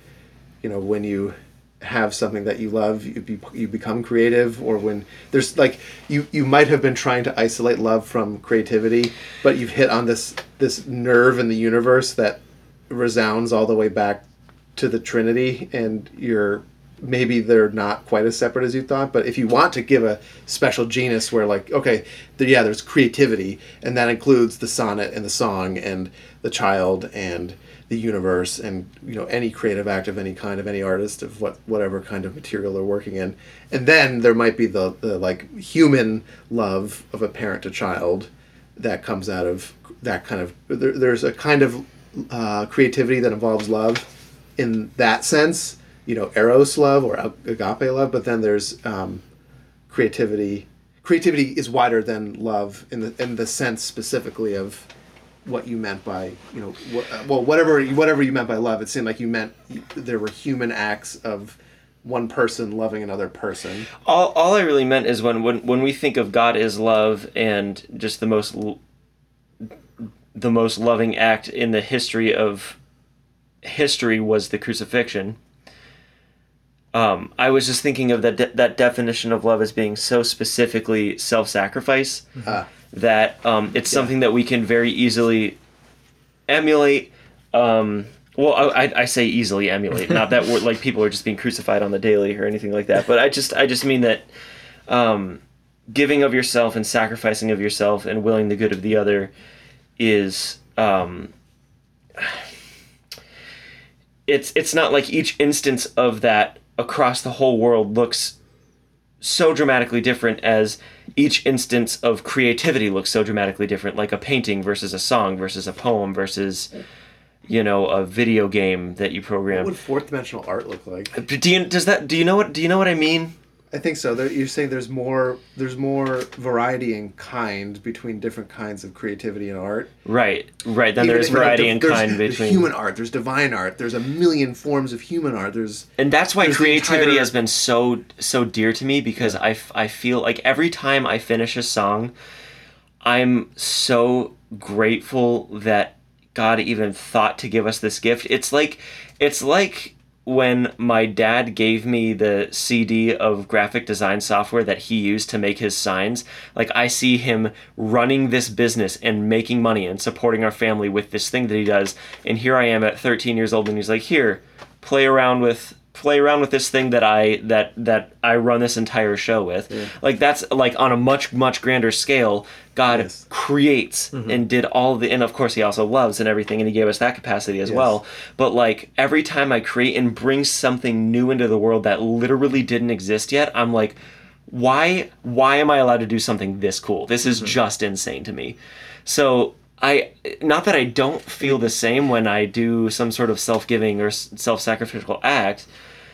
you know when you have something that you love you, be, you become creative or when there's like you you might have been trying to isolate love from creativity but you've hit on this this nerve in the universe that resounds all the way back to the trinity and you're maybe they're not quite as separate as you thought but if you want to give a special genus where like okay there, yeah there's creativity and that includes the sonnet and the song and the child and the universe and you know any creative act of any kind of any artist of what whatever kind of material they're working in. And then there might be the, the like human love of a parent to child that comes out of that kind of there, there's a kind of uh, creativity that involves love in that sense. You know eros love or agape love but then there's um, creativity. Creativity is wider than love in the in the sense specifically of what you meant by you know wh- well whatever whatever you meant by love it seemed like you meant there were human acts of one person loving another person. All, all I really meant is when, when when we think of God as love and just the most the most loving act in the history of history was the crucifixion. Um, I was just thinking of that de- that definition of love as being so specifically self-sacrifice Ah. that um, it's something that we can very easily emulate. Um, well, I, I- I say easily emulate, not that we're, like people are just being crucified on the daily or anything like that. But I just I just mean that um, giving of yourself and sacrificing of yourself and willing the good of the other is um, it's it's not like each instance of that across the whole world looks so dramatically different as each instance of creativity looks so dramatically different like a painting versus a song versus a poem versus you know a video game that you program. what would fourth dimensional art look like do you does that do you know what do you know what i mean I think so. There, you're saying there's more there's more variety in kind between different kinds of creativity and art. Right, right. Then Even there's if, you know, variety in there's- kind there's between human art. There's divine art. There's a million forms of human art. There's and that's why creativity entire- has been so so dear to me because I, f- I feel like every time I finish a song, I'm so grateful that God even thought to give us this gift. It's like it's like when my dad gave me the CD of graphic design software that he used to make his signs. Like I see him running this business and making money and supporting our family with this thing that he does. And here I am at 13 years old and he's like, "Here, play around with play around with this thing that I that that I run this entire show with. Like that's like on a much much grander scale. God Yes. creates mm-hmm. and did all the and of course he also loves and everything and he gave us that capacity as well. But like every time I create and bring something new into the world that literally didn't exist yet, I'm like why why am I allowed to do something this cool? This is mm-hmm. just insane to me. So I not that I don't feel the same when I do some sort of self-giving or self-sacrificial act,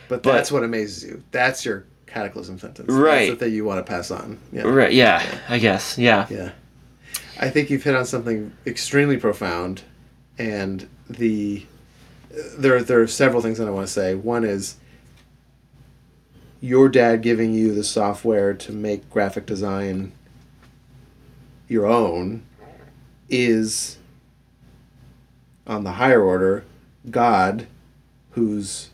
but But- that's what amazes you. That's your cataclysm sentence. Right. That's the thing you want to pass on. Yeah. Right. Yeah. I guess. Yeah. Yeah. I think you've hit on something extremely profound, and the there there are several things that I want to say. One is your dad giving you the software to make graphic design your own is on the higher order God who's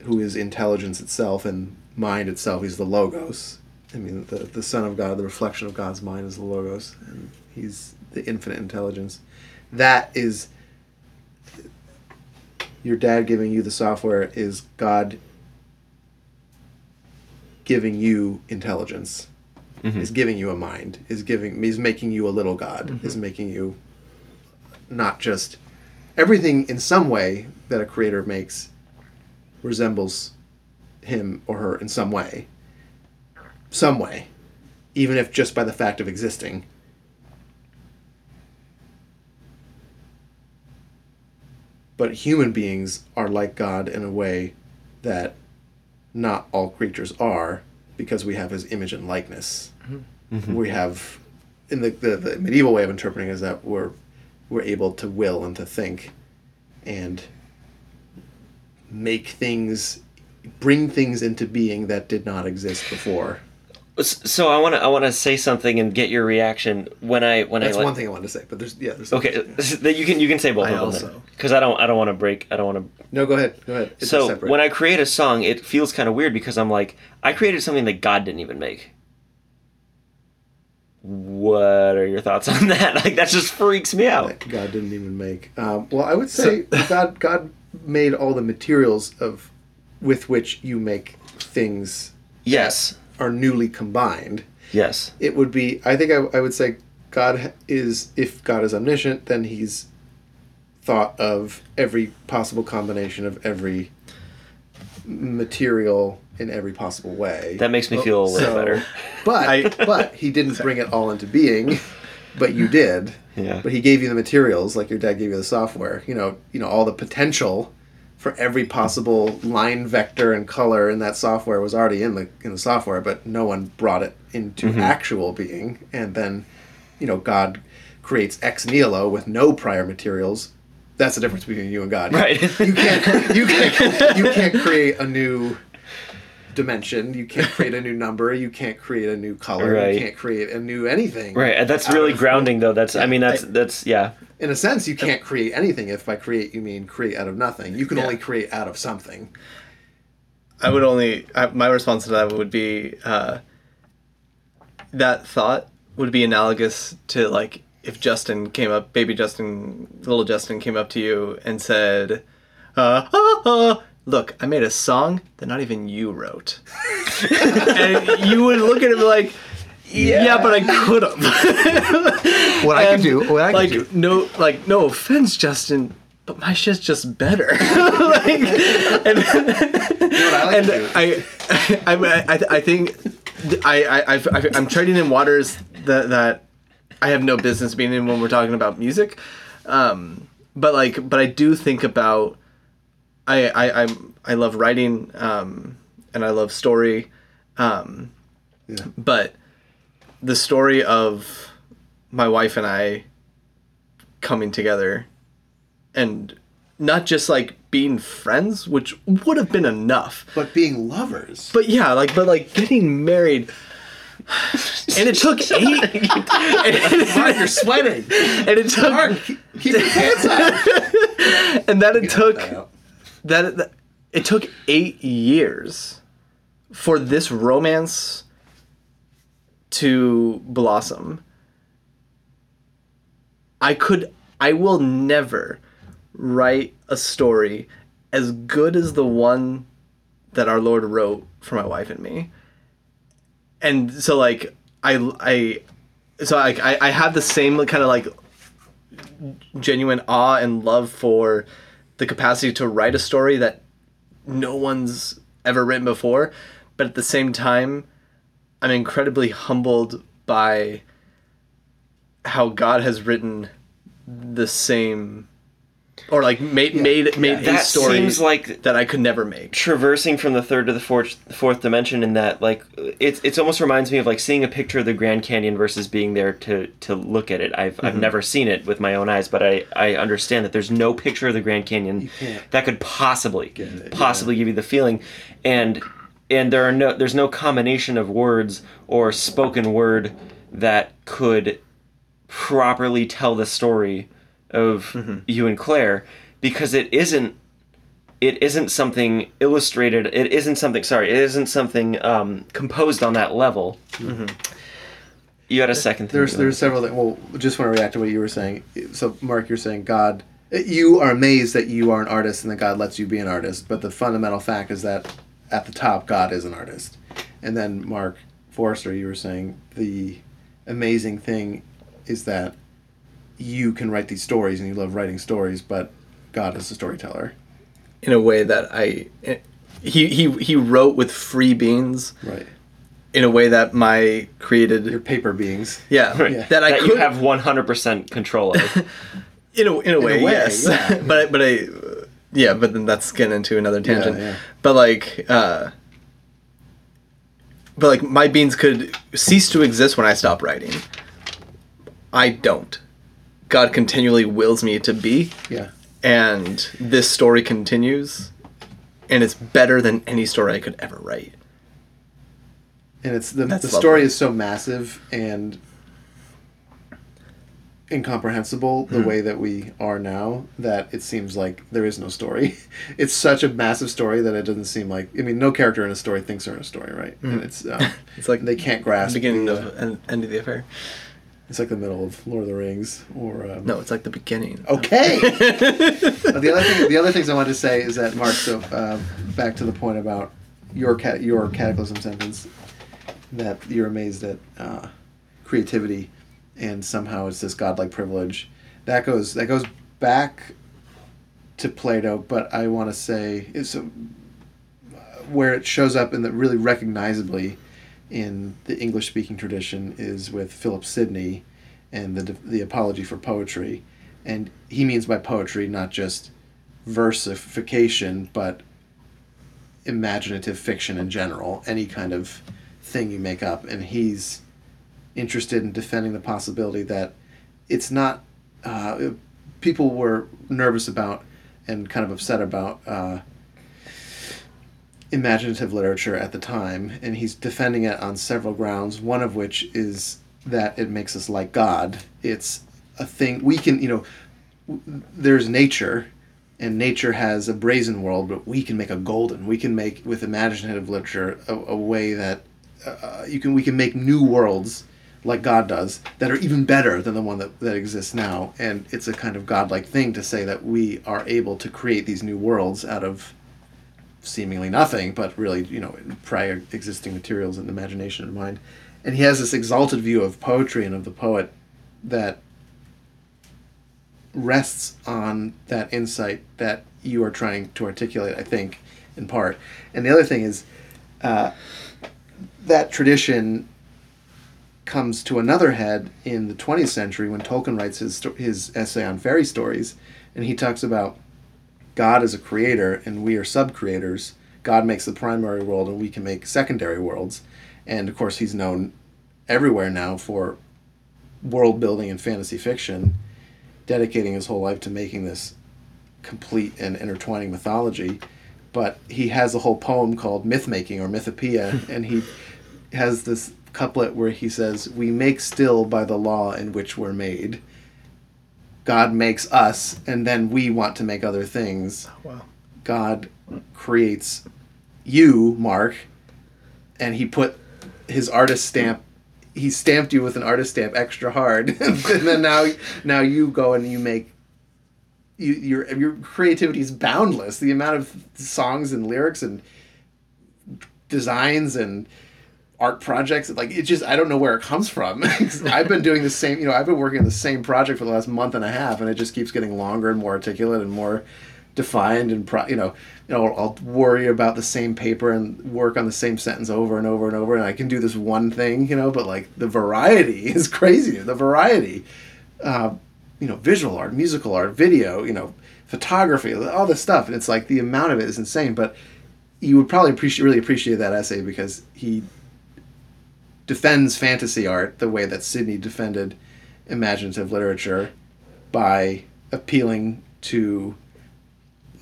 who is intelligence itself and mind itself. He's the logos. I mean, the, the Son of God, the reflection of God's mind is the Logos, and He's the infinite intelligence. That is your dad giving you the software is God giving you intelligence, Mm-hmm. is giving you a mind, is giving, is making you a little God, mm-hmm. is making you not just everything in some way that a creator makes resembles him or her in some way. Some way, even if just by the fact of existing. But human beings are like God in a way that not all creatures are, because we have His image and likeness. Mm-hmm. Mm-hmm. We have, in the, the, the medieval way of interpreting, is that we're we're able to will and to think, and make things, bring things into being that did not exist before. So I want to I want to say something and get your reaction when I when That's I like, one thing I wanted to say, but there's yeah. There's Okay, that you can you can say both I of them because I don't I don't want to break I don't want to No, go ahead. Go ahead. It's so when I create a song, it feels kind of weird because I'm like, I created something that God didn't even make. What are your thoughts <laughs> on that? Like that just freaks me out. that God didn't even make. Um, well, I would say <laughs> God God made all the materials of with which you make things Yes, are newly combined. yes, It would be. I think I, I would say God is if God is omniscient, then He's thought of every possible combination of every material in every possible way. that makes me feel a little so, better. But I- but he didn't <laughs> bring it all into being, but you did. Yeah. But he gave you the materials, like your dad gave you the software. You know, you know all the potential for every possible line vector and color in that software was already in the in the software, but no one brought it into Mm-hmm. actual being. And then, you know, God creates ex nihilo with no prior materials. That's the difference between you and God. Right. You can't you can't you can't create a new dimension. You can't create a new number. You can't create a new color. Right. You can't create a new anything. Right, that's really grounding though. That's I mean that's I- that's yeah. In a sense, you can't create anything. If by create you mean create out of nothing, you can Yeah. only create out of something. I would only I, my response to that would be uh, that thought would be analogous to like if Justin came up, baby Justin, little Justin came up to you and said, uh, ah, <laughs> ah, "Look, I made a song that not even you wrote," <laughs> and you would look at it like. Yeah, but I could have. <laughs> What I could do, what I like could do. no, like no offense, Justin, but my shit's just better. <laughs> like, and, I like and. I, <laughs> I, I, I think I, I, I, I'm treading in waters that that I have no business being in when we're talking about music. Um, but like, but I do think about I, I, I'm, I love writing, um, and I love story. Um, Yeah. but the story of my wife and I coming together and not just like being friends, which would have been enough. But being lovers. But yeah, like but like getting married and it took <laughs> eight and, <laughs> Mark, you're sweating. and it took Mark, keep your pants on. <laughs> and that it took that, that it took eight years for this romance to blossom. I could, I will never write a story as good as the one that our Lord wrote for my wife and me. And so, like, I, I, so I, I have the same kind of like genuine awe and love for the capacity to write a story that no one's ever written before, but at the same time, I'm incredibly humbled by how God has written the same or like made made made That a story seems like that I could never make. traversing from the third to the fourth fourth dimension in that like it's it's almost reminds me of like seeing a picture of the Grand Canyon versus being there to to look at it. I've I've mm-hmm. never seen it with my own eyes, but I I understand that there's no picture of the Grand Canyon that could possibly it, possibly give you the feeling. And and there are no there's no combination of words or spoken word that could properly tell the story of you and Claire because it isn't it isn't something illustrated it isn't something sorry it isn't something um, composed on that level you had a second thing There's there's several. That, well, just want to react to what you were saying. So, Mark, you're saying God. You are amazed that you are an artist and that God lets you be an artist, but the fundamental fact is that at the top, God is an artist. And then, Mark Forrester, you were saying the amazing thing is that you can write these stories and you love writing stories, but God is a storyteller. in a way that I he he he wrote with free beans Right. in a way that my created Your paper beings. yeah, <laughs> Yeah. that I that could you have 100% control of <laughs> in a in a way, way, yes yeah. <laughs> but I- but I yeah but then that's getting into another tangent. yeah. but like uh but like my beans could cease to exist when I stop writing. I don't. God continually wills me to be. Yeah. and this story continues and it's better than any story I could ever write. And it's the, That's the story is so massive and incomprehensible the way that we are now that it seems like there is no story. <laughs> It's such a massive story that it doesn't seem like i mean no character in a story thinks they're in a story right? And it's um, <laughs> it's like they can't grasp beginning the, of and end of the affair. it's like the middle of lord of the rings or um, no it's like the beginning. Okay. <laughs> Uh, the other thing, the other things I wanted to say is that Mark. So uh, back to the point about your cat, your cataclysm sentence, that you're amazed at uh, creativity, and somehow it's this godlike privilege. That goes that goes back to Plato, but I want to say it's a, where it shows up in the really recognizably in the English speaking tradition is with Philip Sidney and the the apology for poetry and he means by poetry not just versification but imaginative fiction in general any kind of thing you make up and he's interested in defending the possibility that it's not uh, people were nervous about and kind of upset about uh, imaginative literature at the time, and he's defending it on several grounds. One of which is that it makes us like God. It's a thing we can, you know, there's nature, and nature has a brazen world, but we can make a golden. We can make with imaginative literature a, a way that uh, you can we can make new worlds like God does that are even better than the one that, that exists now. And it's a kind of godlike thing to say that we are able to create these new worlds out of seemingly nothing, but really, you know, prior existing materials and imagination and mind. And he has this exalted view of poetry and of the poet that rests on that insight that you are trying to articulate, I think, in part. And the other thing is uh, that tradition comes to another head in the 20th century when Tolkien writes his, his essay on fairy stories, and he talks about God as a creator and we are sub creators. God makes the primary world and we can make secondary worlds. And of course, he's known everywhere now for world building and fantasy fiction, dedicating his whole life to making this complete and intertwining mythology. But he has a whole poem called Myth Making or Mythopoeia, and he has this couplet where he says, We make still by the law in which we're made. God makes us, and then we want to make other things. Oh, wow. God creates you, Mark, and he put his artist stamp. He stamped you with an artist stamp extra hard, <laughs> and then now, now you go and you make. You, your your creativity is boundless. The amount of songs and lyrics and designs and art projects like it just i don't know where it comes from. <laughs> I've been doing the same you know i've been working on the same project for the last month and a half and it just keeps getting longer and more articulate and more defined and pro, you know you know i'll worry about the same paper and work on the same sentence over and over and over and i can do this one thing you know but like the variety <laughs> is crazy. The variety uh, you know visual art musical art video you know photography all this stuff and it's like the amount of it is insane but you would probably appreciate really appreciate that essay because he defends fantasy art the way that Sidney defended imaginative literature by appealing to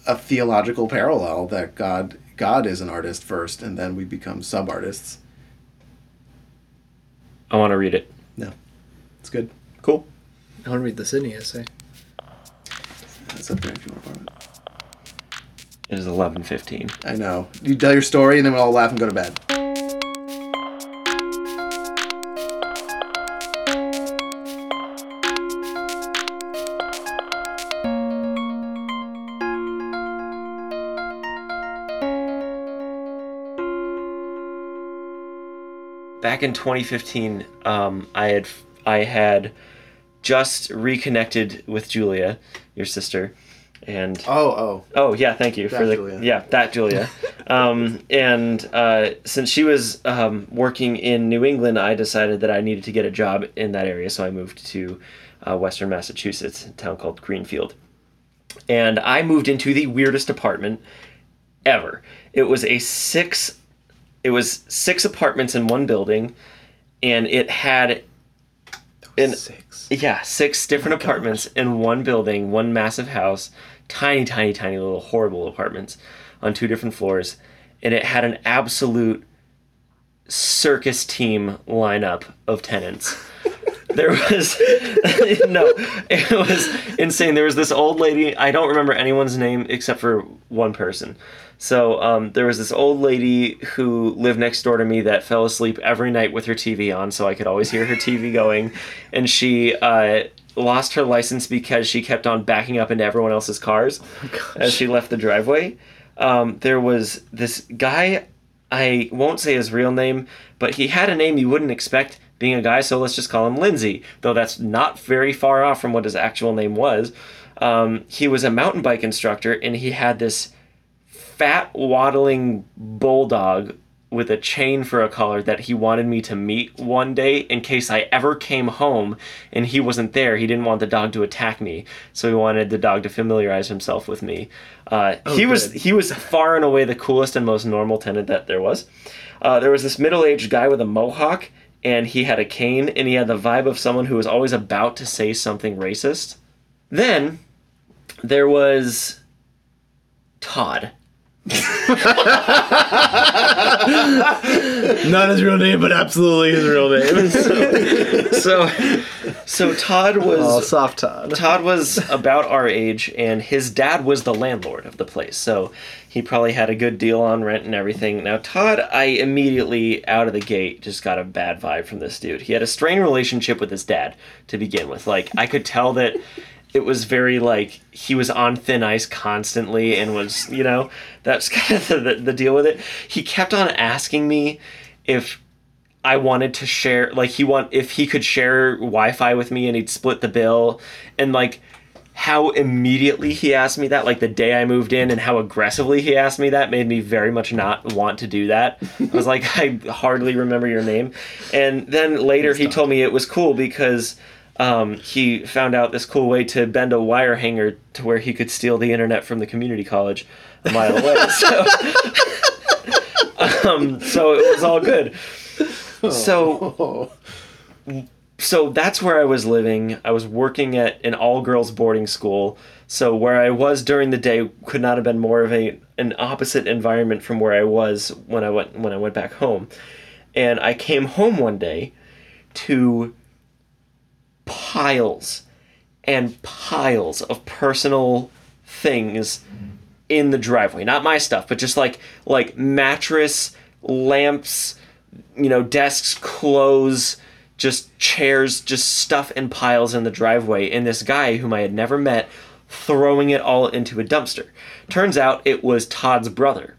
a theological parallel that God God is an artist first and then we become sub artists. I want to read it. No. It's good. Cool. I want to read the Sidney essay. That's up there if you want to borrow it. It is eleven fifteen. I know. You tell your story and then we'll all laugh and go to bed. Back in 2015, um, I had I had just reconnected with Julia, your sister, and Oh, oh. Oh yeah, thank you That for the Julia. yeah that Julia. <laughs> um, and uh, since she was um, working in New England, I decided that I needed to get a job in that area, so I moved to uh, Western Massachusetts, a town called Greenfield. And I moved into the weirdest apartment ever. It was a six. It was six apartments in one building, and it had an Six. yeah, six different oh apartments in one building, one massive house, tiny, tiny, tiny little horrible apartments on two different floors, and it had an absolute circus team lineup of tenants. <laughs> There was <laughs> no, it was insane. There was this old lady. I don't remember anyone's name except for one person. So um, there was this old lady who lived next door to me that fell asleep every night with her TV on, so I could always hear her TV going, and she uh, lost her license because she kept on backing up into everyone else's cars as she left the driveway. Um, there was this guy. I won't say his real name, but he had a name you wouldn't expect being a guy, so let's just call him Lindsay, though that's not very far off from what his actual name was. Um, he was a mountain bike instructor, and he had this fat, waddling bulldog with a chain for a collar that he wanted me to meet one day in case I ever came home and he wasn't there. He didn't want the dog to attack me, so he wanted the dog to familiarize himself with me. Uh, he was he was far and away the coolest and most normal tenant that there was. Uh, there was this middle-aged guy with a mohawk, and he had a cane, and he had the vibe of someone who was always about to say something racist. Then there was Todd. <laughs> Not his real name, but absolutely his real name. <laughs> So, so Todd was oh, soft Todd. Todd was about our age, and his dad was the landlord of the place, so he probably had a good deal on rent and everything. Now, Todd, I immediately out of the gate just got a bad vibe from this dude. He had a strained relationship with his dad to begin with. Like, I could tell that it was very like he was on thin ice constantly and was, you know, that's <laughs> kind of the, the, the deal with it. He kept on asking me if I wanted to share like he want if he could share Wi-Fi with me and he'd split the bill and like how immediately he asked me that like the day I moved in and how aggressively he asked me that made me very much not want to do that. I was like <laughs> I hardly remember your name. And then later he told me it was cool because um, he found out this cool way to bend a wire hanger to where he could steal the internet from the community college a mile away. <laughs> So <laughs> um, so it was all good. So so that's where I was living. I was working at an all girls boarding school. So where I was during the day could not have been more of a an opposite environment from where I was when I went when I went back home. And I came home one day to piles and piles of personal things in the driveway. Not my stuff, but just like like mattress, lamps, you know, desks, clothes, just chairs, just stuff in piles in the driveway. And this guy whom I had never met throwing it all into a dumpster. Turns out it was Todd's brother,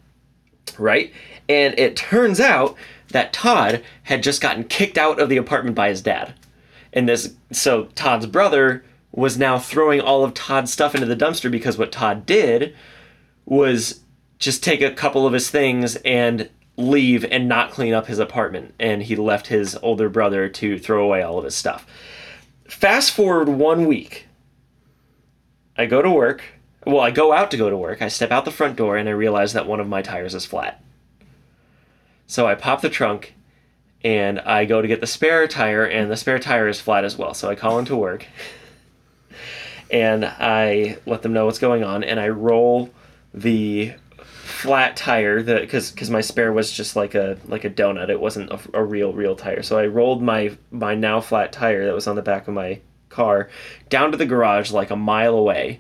right? And it turns out that Todd had just gotten kicked out of the apartment by his dad. And this, so Todd's brother was now throwing all of Todd's stuff into the dumpster because what Todd did was just take a couple of his things and leave and not clean up his apartment. And he left his older brother to throw away all of his stuff. Fast forward one week. I go to work. Well, I go out to go to work. I step out the front door and I realize that one of my tires is flat. So I pop the trunk and I go to get the spare tire, and the spare tire is flat as well. So I call into work and I let them know what's going on, and I roll the flat tire the because because my spare was just like a like a donut it wasn't a, a real real tire so i rolled my my now flat tire that was on the back of my car down to the garage like a mile away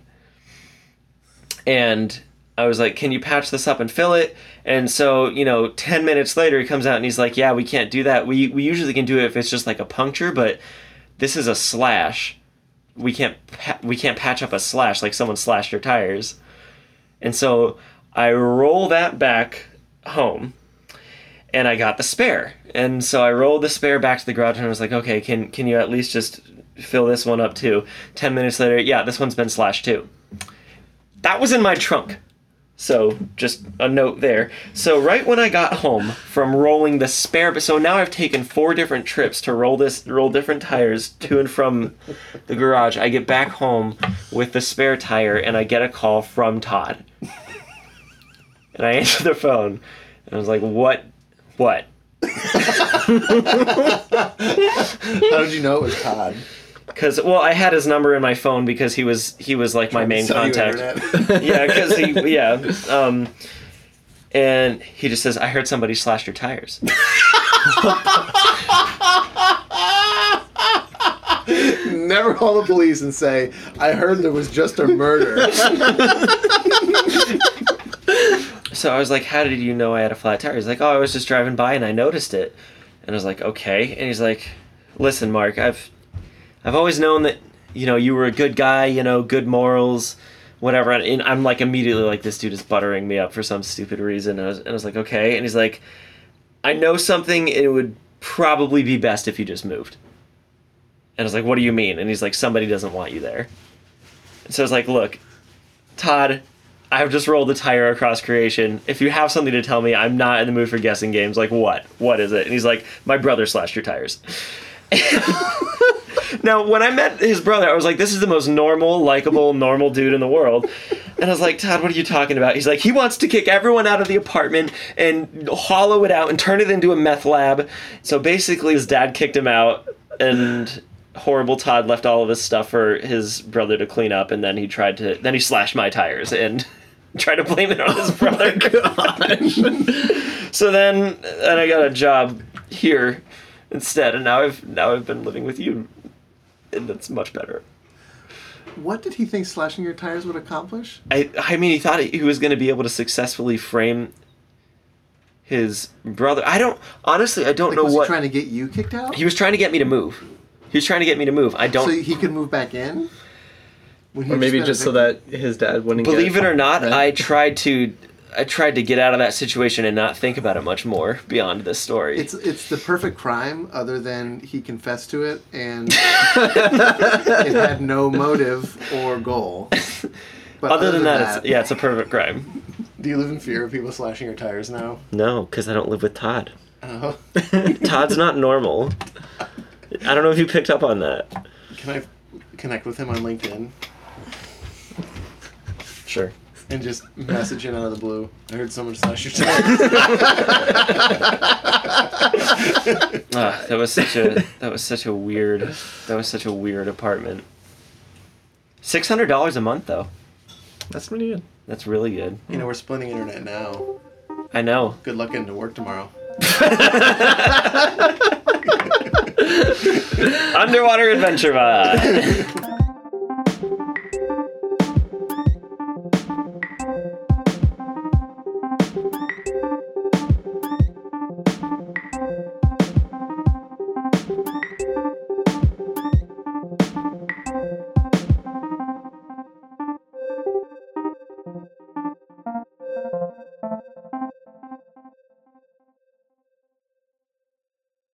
and i was like can you patch this up and fill it and so you know 10 minutes later he comes out and he's like yeah we can't do that we we usually can do it if it's just like a puncture but this is a slash we can't pa- we can't patch up a slash like someone slashed your tires and so I roll that back home and I got the spare. And so I rolled the spare back to the garage and I was like, okay, can can you at least just fill this one up too? Ten minutes later, yeah, this one's been slashed too. That was in my trunk. So just a note there. So right when I got home from rolling the spare, so now I've taken four different trips to roll this, roll different tires to and from the garage. I get back home with the spare tire, and I get a call from Todd. And I answer the phone, and I was like, "What? What?" <laughs> how did you know it was Todd? Because well, I had his number in my phone because he was he was like my main contact. internet. <laughs> yeah, because he <laughs> yeah. Um, and he just says, "I heard somebody slashed your tires." <laughs> Never call the police and say, I heard there was just a murder. So I was like, "How did you know I had a flat tire?" He's like, "Oh, I was just driving by and I noticed it." And I was like, "Okay." And he's like, "Listen, Mark, I've I've always known that you know you were a good guy, you know, good morals, whatever." And I'm like immediately like, "This dude is buttering me up for some stupid reason." And I was, and I was like, "Okay." And he's like, "I know something. It would probably be best if you just moved." And I was like, "What do you mean?" And he's like, "Somebody doesn't want you there." And so I was like, "Look, Todd." I've just rolled the tire across creation. If you have something to tell me, I'm not in the mood for guessing games. Like, what? What is it? And he's like, my brother slashed your tires. <laughs> now, when I met his brother, I was like, this is the most normal, likable, normal dude in the world. And I was like, Todd, what are you talking about? He's like, he wants to kick everyone out of the apartment and hollow it out and turn it into a meth lab. So basically, his dad kicked him out, and horrible Todd left all of his stuff for his brother to clean up, and then he tried to, then he slashed my tires and <laughs> tried to blame it on his oh brother. <laughs> so then, and I got a job here instead, and now I've now I've been living with you, and that's much better. what did he think slashing your tires would accomplish? I I mean, he thought he was going to be able to successfully frame his brother. I don't honestly. I don't Like, know was what he trying to get you kicked out? he was trying to get me to move. He was trying to get me to move. I don't so he could move back in? Or maybe just so that his dad wouldn't believe get it or not. rent. I tried to. I tried to get out of that situation and not think about it much more beyond this story. It's it's the perfect crime, other than he confessed to it and <laughs> it had no motive or goal. But Other than that, it's, yeah, it's a perfect crime. Do you live in fear of people slashing your tires now? No, because I don't live with Todd. Oh. <laughs> Todd's not normal. I don't know if you picked up on that. Can I connect with him on LinkedIn? Sure. And just message in out of the blue. I heard someone slash your tires. Ah, that was such a that was such a weird that was such a weird apartment. Six hundred dollars a month though. That's pretty good. That's really good. you know, we're splitting internet now. I know. Good luck getting to work tomorrow. <laughs> Underwater adventure vibe. <laughs>